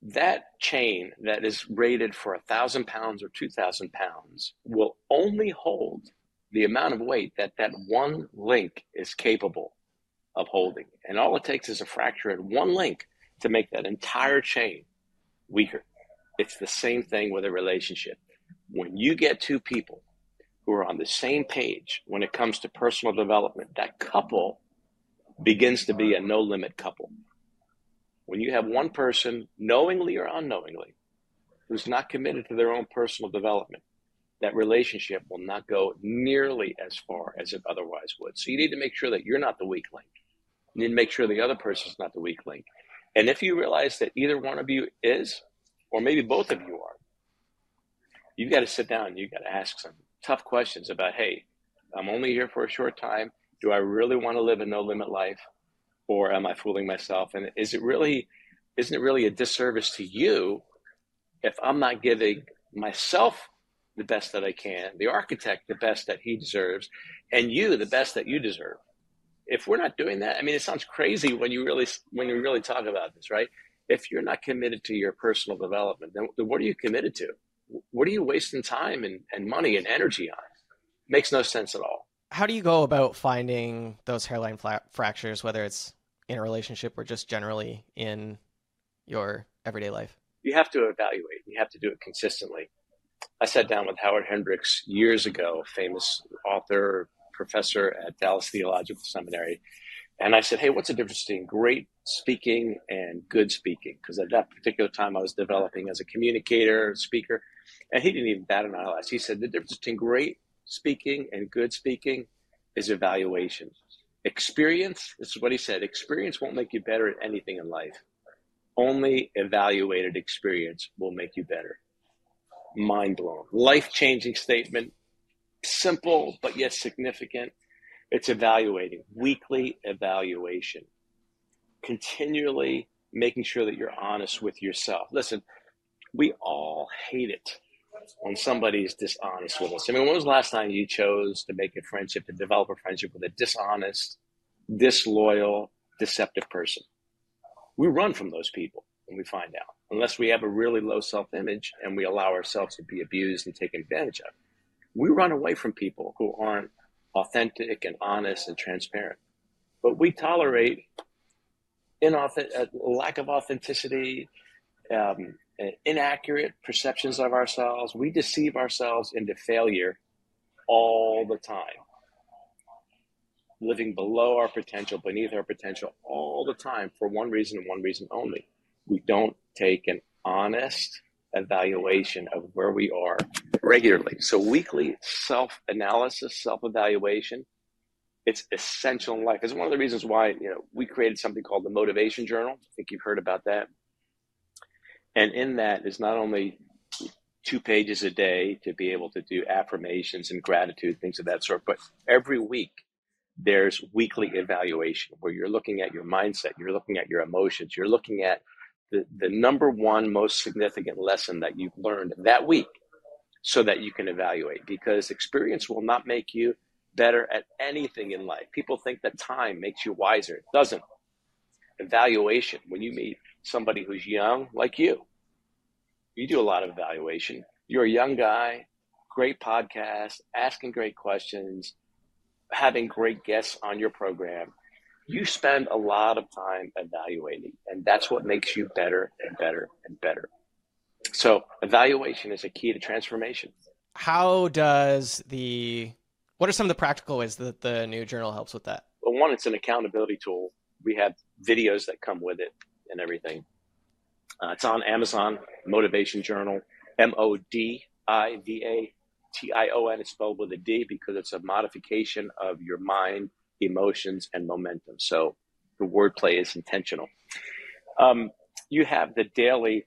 Speaker 3: that chain that is rated for a thousand pounds or two thousand pounds will only hold the amount of weight that that one link is capable of holding. And all it takes is a fracture in one link to make that entire chain weaker. It's the same thing with a relationship. When you get two people who are on the same page when it comes to personal development, that couple begins to be a no limit couple when you have one person, knowingly or unknowingly, who's not committed to their own personal development, that relationship will not go nearly as far as it otherwise would. So you need to make sure that you're not the weak link. You need to make sure the other person's not the weak link. And if you realize that either one of you is, or maybe both of you are, you've got to sit down you've got to ask some tough questions about, hey, I'm only here for a short time. Do I really want to live a no limit life? or am I fooling myself? And is it really, isn't it really a disservice to you if I'm not giving myself the best that I can, the architect the best that he deserves, and you the best that you deserve? If we're not doing that, I mean, it sounds crazy when you really when you really talk about this, right? If you're not committed to your personal development, then what are you committed to? What are you wasting time and, and money and energy on? Makes no sense at all
Speaker 1: how do you go about finding those hairline fla- fractures, whether it's in a relationship or just generally in your everyday life?
Speaker 3: You have to evaluate. You have to do it consistently. I sat down with Howard Hendricks years ago, famous author, professor at Dallas Theological Seminary, and I said, "Hey, what's the difference between great speaking and good speaking?" Because at that particular time, I was developing as a communicator, speaker, and he didn't even bat an eyelash. He said, "The difference between great speaking and good speaking is evaluation. Experience, this is what he said experience won't make you better at anything in life. Only evaluated experience will make you better. Mind blown. Life changing statement. Simple, but yet significant. It's evaluating, weekly evaluation. Continually making sure that you're honest with yourself. Listen, we all hate it when somebody's dishonest with us. I mean, when was the last time you chose to make a friendship, to develop a friendship with a dishonest, disloyal, deceptive person? We run from those people when we find out, unless we have a really low self image and we allow ourselves to be abused and taken advantage of. We run away from people who aren't authentic and honest and transparent. But we tolerate inauth- lack of authenticity, um, inaccurate perceptions of ourselves. We deceive ourselves into failure all the time, living below our potential, beneath our potential all the time for one reason and one reason only. We don't take an honest evaluation of where we are regularly. So, weekly self analysis, self evaluation. It's essential in life. It's one of the reasons why you know we created something called the Modivation Journal. I think you've heard about that and in that is not only two pages a day to be able to do affirmations and gratitude, things of that sort, but every week there's weekly evaluation where you're looking at your mindset, you're looking at your emotions, you're looking at the, the number one most significant lesson that you've learned that week so that you can evaluate because experience will not make you better at anything in life. People think that time makes you wiser. It doesn't. Evaluation, when you meet somebody who's young like you, you do a lot of evaluation. You're a young guy, great podcast, asking great questions, having great guests on your program. You spend a lot of time evaluating, and that's what makes you better and better and better. So, evaluation is a key to transformation.
Speaker 1: How does the what are some of the practical ways that the new journal helps with that?
Speaker 3: Well, one, it's an accountability tool. We have videos that come with it and everything. Uh, it's on Amazon, Modivation Journal, M O D I V A T I O N. It's spelled with a D because it's a modification of your mind, emotions, and momentum. So the wordplay is intentional. Um, you have the daily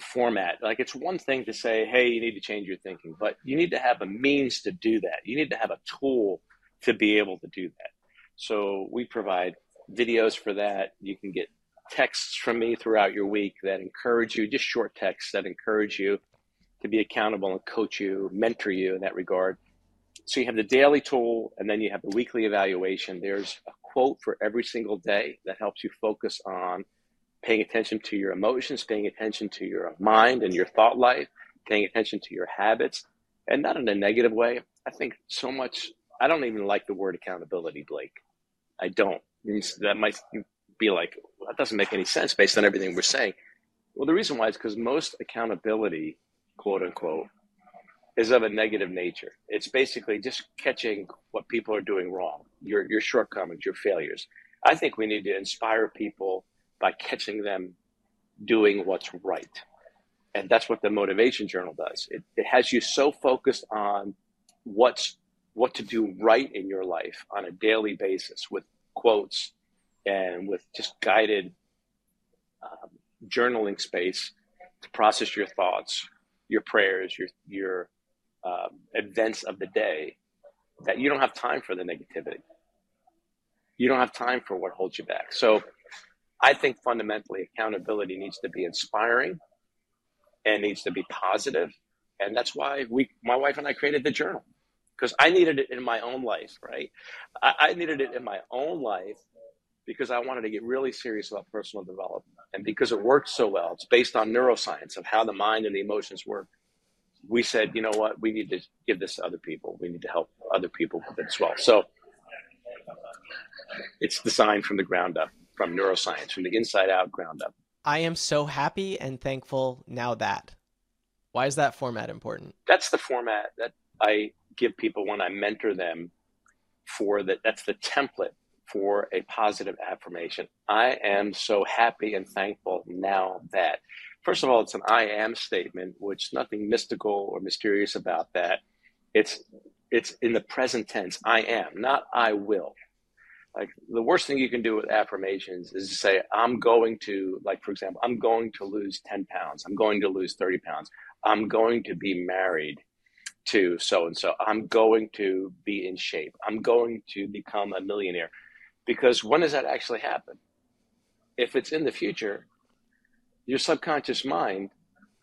Speaker 3: format. Like it's one thing to say, hey, you need to change your thinking, but you need to have a means to do that. You need to have a tool to be able to do that. So we provide videos for that. You can get texts from me throughout your week that encourage you, just short texts that encourage you to be accountable and coach you, mentor you in that regard. So you have the daily tool and then you have the weekly evaluation. There's a quote for every single day that helps you focus on paying attention to your emotions, paying attention to your mind and your thought life, paying attention to your habits, and not in a negative way. I think so much, I don't even like the word accountability, Blake. I don't. That might be like, well, that doesn't make any sense based on everything we're saying. Well, the reason why is because most accountability, quote unquote, is of a negative nature. It's basically just catching what people are doing wrong, your, your shortcomings, your failures. I think we need to inspire people by catching them doing what's right. And that's what the Modivation Journal does. It, it has you so focused on what's what to do right in your life on a daily basis with quotes and with just guided um, journaling space to process your thoughts, your prayers, your your um, events of the day. That you don't have time for the negativity. You don't have time for what holds you back. So I think fundamentally accountability needs to be inspiring and needs to be positive. And that's why we, my wife and I created the journal because I needed it in my own life, right? I, I needed it in my own life because I wanted to get really serious about personal development. And because it worked so well, it's based on neuroscience of how the mind and the emotions work. We said, you know what, we need to give this to other people. We need to help other people with it as well. So it's designed from the ground up from neuroscience, from the inside out, ground up.
Speaker 1: I am so happy and thankful now that. Why is that format important?
Speaker 3: That's the format that I give people when I mentor them for that. That's the template for a positive affirmation. I am so happy and thankful now that. First of all, it's an I am statement, which nothing mystical or mysterious about that. It's it's in the present tense. I am, not I will like the worst thing you can do with affirmations is to say i'm going to like for example i'm going to lose 10 pounds. I'm going to lose 30 pounds. I'm going to be married to so and so i'm going to be in shape. I'm going to become a millionaire. Because when does that actually happen? If it's in the future your subconscious mind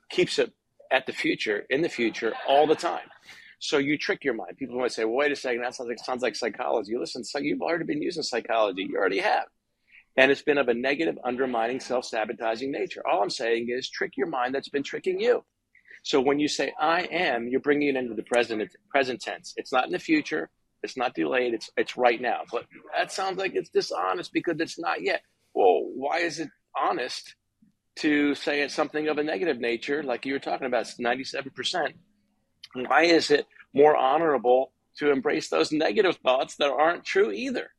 Speaker 3: keeps it at the future in the future all the time so you trick your mind. People might say, well, wait a second, that sounds like, sounds like psychology. Listen, so you've already been using psychology. You already have. And it's been of a negative, undermining, self sabotaging nature. All I'm saying is trick your mind that's been tricking you. So when you say I am, you're bringing it into the present, present tense. It's not in the future. It's not delayed. It's, it's right now. But that sounds like it's dishonest because it's not yet. Well, why is it honest to say it's something of a negative nature, like you were talking about, 97%? Why is it more honorable to embrace those negative thoughts that aren't true either?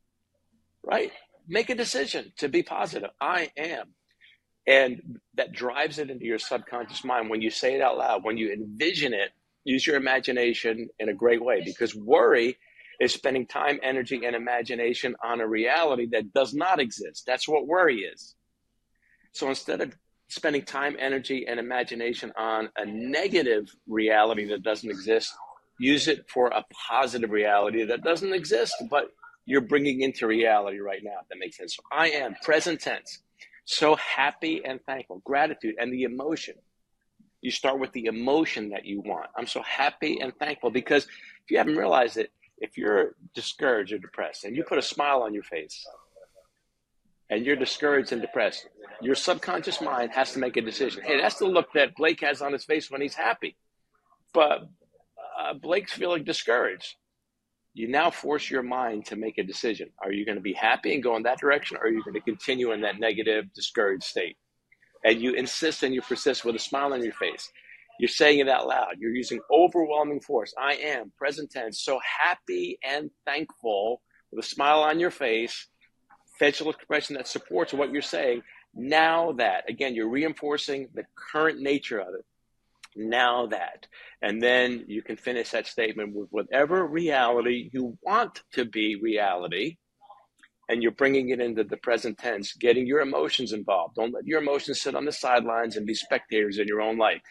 Speaker 3: Right? Make a decision to be positive. I am. And that drives it into your subconscious mind. When you say it out loud, when you envision it, use your imagination in a great way because worry is spending time, energy, and imagination on a reality that does not exist. That's what worry is. So instead of spending time, energy, and imagination on a negative reality that doesn't exist. Use it for a positive reality that doesn't exist, but you're bringing into reality right now. If that makes sense. So I am present tense, so happy and thankful, gratitude, and the emotion. You start with the emotion that you want. I'm so happy and thankful because if you haven't realized it, if you're discouraged or depressed and you put a smile on your face and you're discouraged and depressed, your subconscious mind has to make a decision. Hey, that's the look that Blake has on his face when he's happy. But uh, Blake's feeling discouraged. You now force your mind to make a decision. Are you going to be happy and go in that direction, or are you going to continue in that negative, discouraged state? And you insist and you persist with a smile on your face. You're saying it out loud. You're using overwhelming force. I am, present tense, so happy and thankful with a smile on your face, facial expression that supports what you're saying. Now that, again, you're reinforcing the current nature of it. Now that. And then you can finish that statement with whatever reality you want to be reality. And you're bringing it into the present tense, getting your emotions involved. Don't let your emotions sit on the sidelines and be spectators in your own life.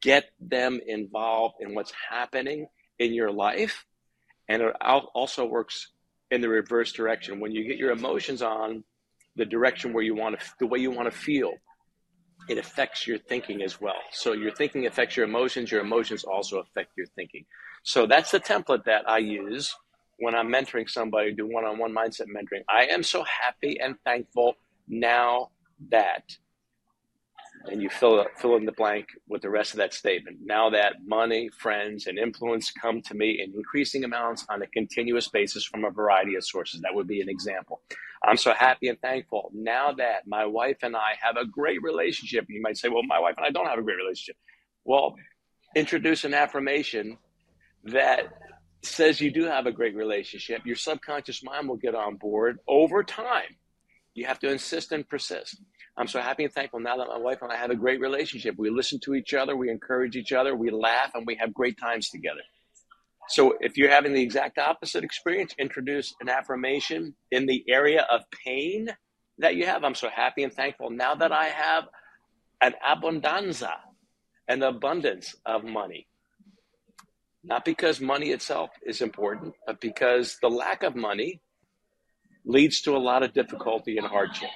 Speaker 3: Get them involved in what's happening in your life. And it also works in the reverse direction. When you get your emotions on the direction where you want to, the way you want to feel, it affects your thinking as well. So your thinking affects your emotions. Your emotions also affect your thinking. So that's the template that I use when I'm mentoring somebody, do one-on-one mindset mentoring. I am so happy and thankful now that and you fill fill in the blank with the rest of that statement. Now that money, friends, and influence come to me in increasing amounts on a continuous basis from a variety of sources. That would be an example. I'm so happy and thankful now that my wife and I have a great relationship. You might say, "Well, my wife and I don't have a great relationship." Well, introduce an affirmation that says you do have a great relationship. Your subconscious mind will get on board over time. You have to insist and persist. I'm so happy and thankful now that my wife and I have a great relationship. We listen to each other, we encourage each other, we laugh, and we have great times together. So if you're having the exact opposite experience, introduce an affirmation in the area of pain that you have. I'm so happy and thankful now that I have an abundanza, an abundance of money. Not because money itself is important, but because the lack of money leads to a lot of difficulty and hardship.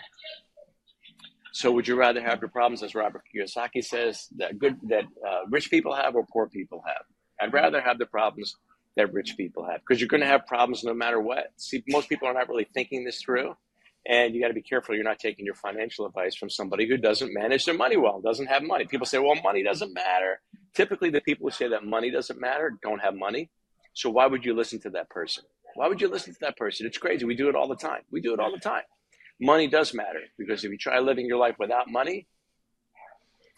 Speaker 3: So, would you rather have the problems, as Robert Kiyosaki says, that good that uh, rich people have or poor people have? I'd rather have the problems that rich people have because you're going to have problems no matter what. See, most people are not really thinking this through, and you got to be careful you're not taking your financial advice from somebody who doesn't manage their money well, doesn't have money. People say, "Well, money doesn't matter." Typically, the people who say that money doesn't matter don't have money. So why would you listen to that person? Why would you listen to that person? It's crazy. We do it all the time. We do it all the time money does matter because if you try living your life without money,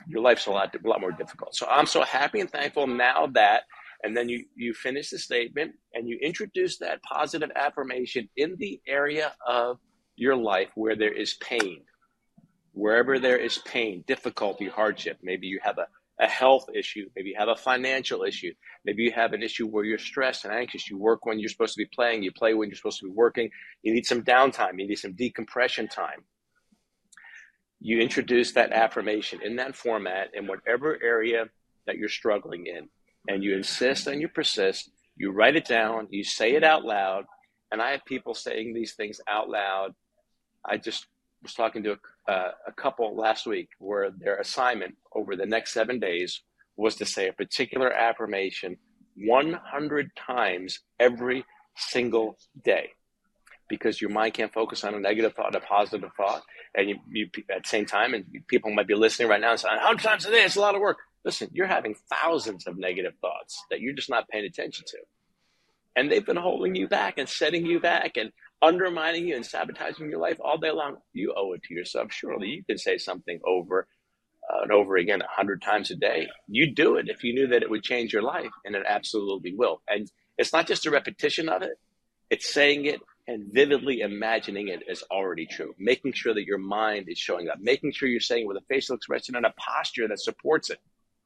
Speaker 3: your life's a lot, a lot more difficult. So I'm so happy and thankful now that, and then you, you finish the statement and you introduce that positive affirmation in the area of your life where there is pain. Wherever there is pain, difficulty, hardship, maybe you have a a health issue, maybe you have a financial issue, maybe you have an issue where you're stressed and anxious. You work when you're supposed to be playing, you play when you're supposed to be working. You need some downtime, you need some decompression time. You introduce that affirmation in that format in whatever area that you're struggling in, and you insist and you persist. You write it down, you say it out loud, and I have people saying these things out loud. I just was talking to a uh, a couple last week where their assignment over the next seven days was to say a particular affirmation 100 times every single day because your mind can't focus on a negative thought, a positive thought. And you, you at the same time, and people might be listening right now and saying, 100 times a day, it's a lot of work. Listen, you're having thousands of negative thoughts that you're just not paying attention to. And they've been holding you back and setting you back and undermining you and sabotaging your life all day long, you owe it to yourself. Surely you can say something over uh, and over again a hundred times a day. You do it if you knew that it would change your life, and it absolutely will. And it's not just a repetition of it; it's saying it and vividly imagining it as already true. Making sure that your mind is showing up. Making sure you're saying it with a facial expression and a posture that supports it.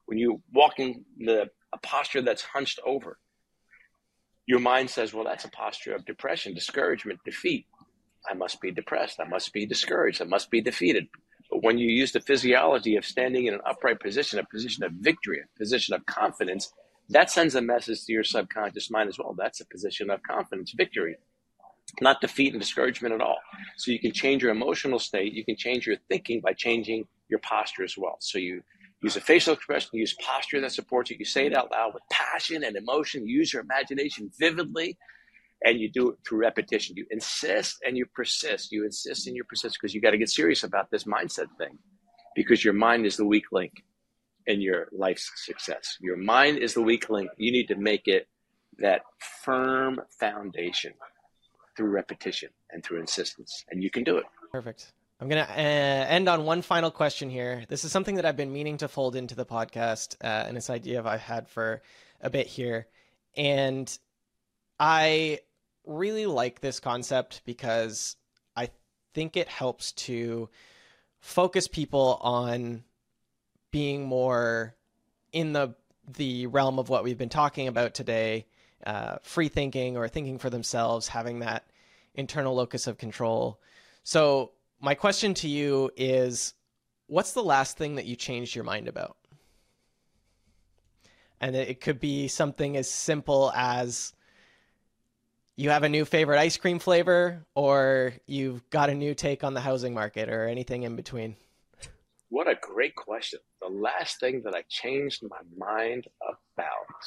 Speaker 3: When you walk in the a posture that's hunched over your mind says, well, that's a posture of depression, discouragement, defeat. I must be depressed. I must be discouraged. I must be defeated. But when you use the physiology of standing in an upright position, a position of victory, a position of confidence, that sends a message to your subconscious mind as well. That's a position of confidence, victory, not defeat and discouragement at all. So you can change your emotional state. You can change your thinking by changing your posture as well. So you Use a facial expression, use posture that supports it. You say it out loud with passion and emotion. Use your imagination vividly. and you do it through repetition. You insist and you persist. You insist and you persist because you got to get serious about this mindset thing because your mind is the weak link in your life's success. Your mind is the weak link. You need to make it that firm foundation through repetition and through insistence, and you can do it.
Speaker 1: Perfect. I'm going to uh, end on one final question here. This is something that I've been meaning to fold into the podcast, uh, and this idea I've had for a bit here. And I really like this concept because I think it helps to focus people on being more in the the realm of what we've been talking about today uh, free thinking or thinking for themselves having that internal locus of control so my question to you is what's the last thing that you changed your mind about and it could be something as simple as you have a new favorite ice cream flavor or you've got a new take on the housing market or anything in between?
Speaker 3: What a great question. The last thing that I changed my mind about.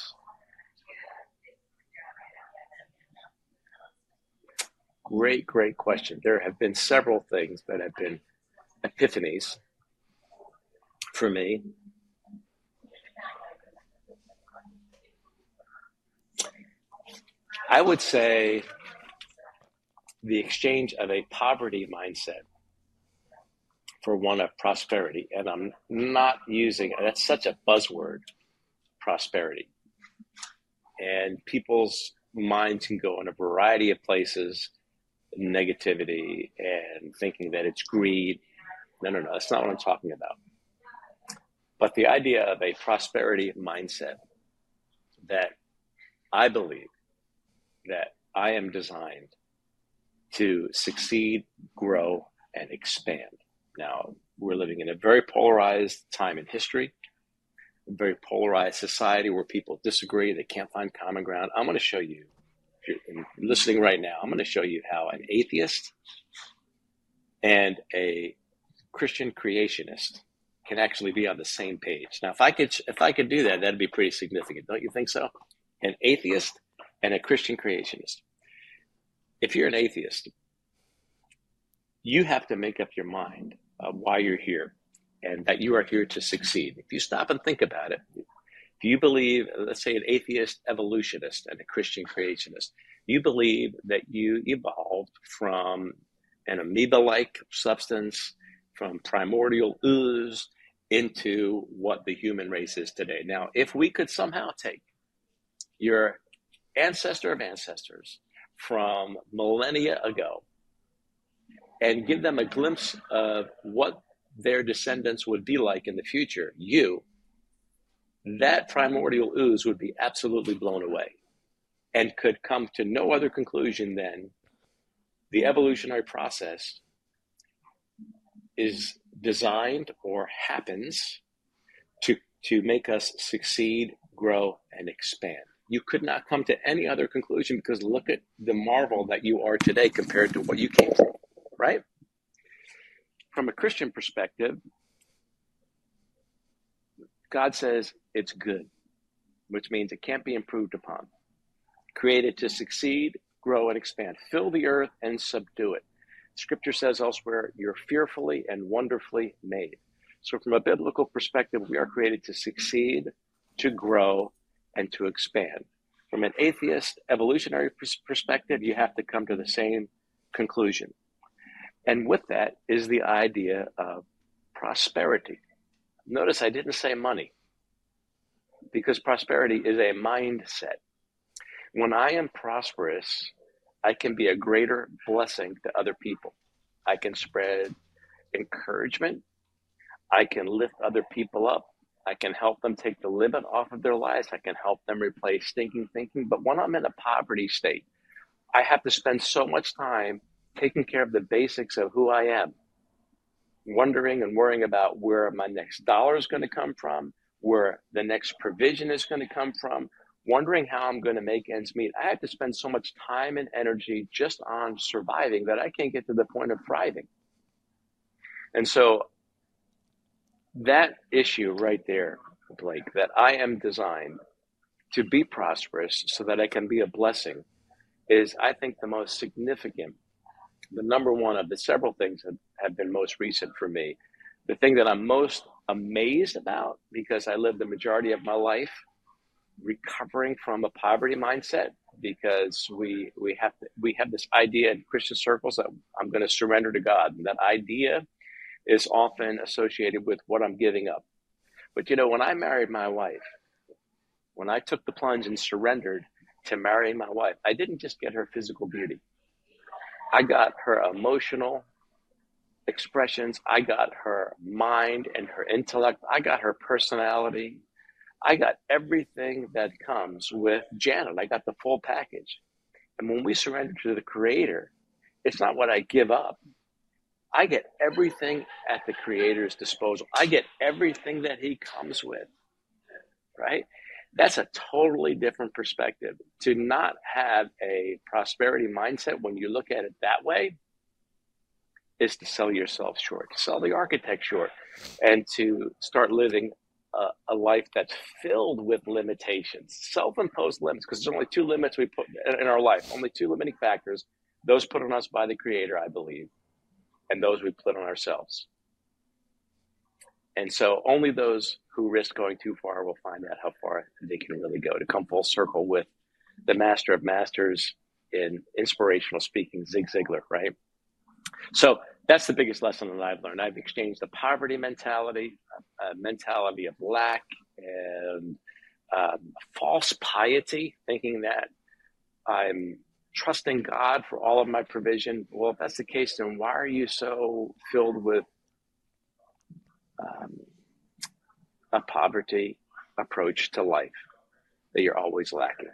Speaker 3: Great, great question. There have been several things that have been epiphanies for me I would say the exchange of a poverty mindset for one of prosperity. And I'm not using that's such a buzzword, prosperity. And people's minds can go in a variety of places, negativity and thinking that it's greed. No, no, no, that's not what I'm talking about. But the idea of a prosperity mindset that I believe that I am designed to succeed, grow, and expand. Now, we're living in a very polarized time in history, a very polarized society where people disagree, they can't find common ground. I'm going to show you, if you're listening right now, I'm going to show you how an atheist and a Christian creationist can actually be on the same page. Now, if I could, if I could do that, that'd be pretty significant, don't you think so? An atheist and a Christian creationist. If you're an atheist, you have to make up your mind uh, why you're here and that you are here to succeed. If you stop and think about it, you believe, let's say, an atheist evolutionist and a Christian creationist, you believe that you evolved from an amoeba like substance, from primordial ooze into what the human race is today. Now, if we could somehow take your ancestor of ancestors from millennia ago and give them a glimpse of what their descendants would be like in the future, you, that primordial ooze would be absolutely blown away and could come to no other conclusion than the evolutionary process is designed or happens to, to make us succeed, grow, and expand you could not come to any other conclusion because look at the marvel that you are today compared to what you came from, right? From a Christian perspective, God says it's good, which means it can't be improved upon. Created to succeed, grow, and expand. Fill the earth and subdue it. Scripture says elsewhere, you're fearfully and wonderfully made. So, from a biblical perspective, we are created to succeed, to grow, and to expand. From an atheist evolutionary perspective, you have to come to the same conclusion. And with that is the idea of prosperity. Notice I didn't say money because prosperity is a mindset. When I am prosperous, I can be a greater blessing to other people. I can spread encouragement. I can lift other people up. I can help them take the limit off of their lives. I can help them replace stinking thinking. But when I'm in a poverty state, I have to spend so much time taking care of the basics of who I am, wondering and worrying about where my next dollar is going to come from, where the next provision is going to come from, wondering how I'm going to make ends meet. I have to spend so much time and energy just on surviving that I can't get to the point of thriving. And so that issue right there, Blake, that I am designed to be prosperous so that I can be a blessing, is I think the most significant, the number one of the several things that have been most recent for me. The thing that I'm most amazed about because I lived the majority of my life recovering from a poverty mindset because we we have to, we have this idea in Christian circles that I'm going to surrender to God and that idea is often associated with what I'm giving up. But you know when I married my wife when I took the plunge and surrendered to marry my wife I didn't just get her physical beauty I got her emotional expressions. I got her mind and her intellect. I got her personality. I got everything that comes with Janet. I got the full package. And when we surrender to the Creator, it's not what I give up. I get everything at the Creator's disposal. I get everything that He comes with, right? That's a totally different perspective. To not have a prosperity mindset when you look at it that way is to sell yourself short, to sell the architect short, and to start living a, a life that's filled with limitations, self-imposed limits, because there's only two limits we put in our life, only two limiting factors, those put on us by the Creator, I believe, and those we put on ourselves. And so only those who risk going too far will find out how far they can really go. To come full circle with the master of masters in inspirational speaking, Zig Ziglar, right? So that's the biggest lesson that I've learned. I've exchanged the poverty mentality, a mentality of lack, and um, false piety, thinking that I'm trusting God for all of my provision. Well, if that's the case, then why are you so filled with um, a poverty approach to life that you're always lacking?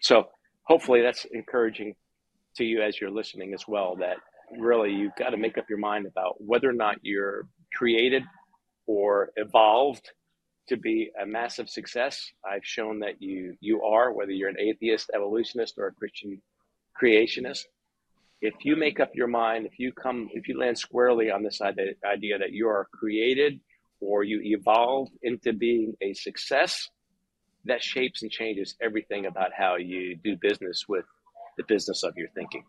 Speaker 3: So, hopefully, that's encouraging to you as you're listening as well. That really you've got to make up your mind about whether or not you're created or evolved to be a massive success. I've shown that you you are, whether you're an atheist, evolutionist, or a Christian creationist. If you make up your mind, if you come, if you land squarely on this idea that you are created or you evolve into being a success, that shapes and changes everything about how you do business with the business of your thinking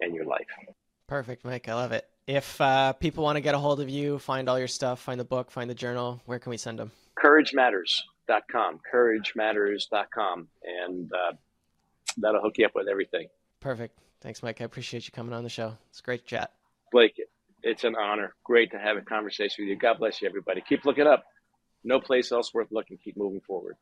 Speaker 3: and your life.
Speaker 1: Perfect, Mike. I love it. If uh, people want to get a hold of you, find all your stuff, find the book, find the journal, where can we send them?
Speaker 3: CourageMatters.com. CourageMatters.com. And uh, that'll hook you up with everything.
Speaker 1: Perfect. Thanks, Mike. I appreciate you coming on the show. It's great chat.
Speaker 3: Blake, it's an honor. Great to have a conversation with you. God bless you, everybody. Keep looking up. No place else worth looking. Keep moving forward.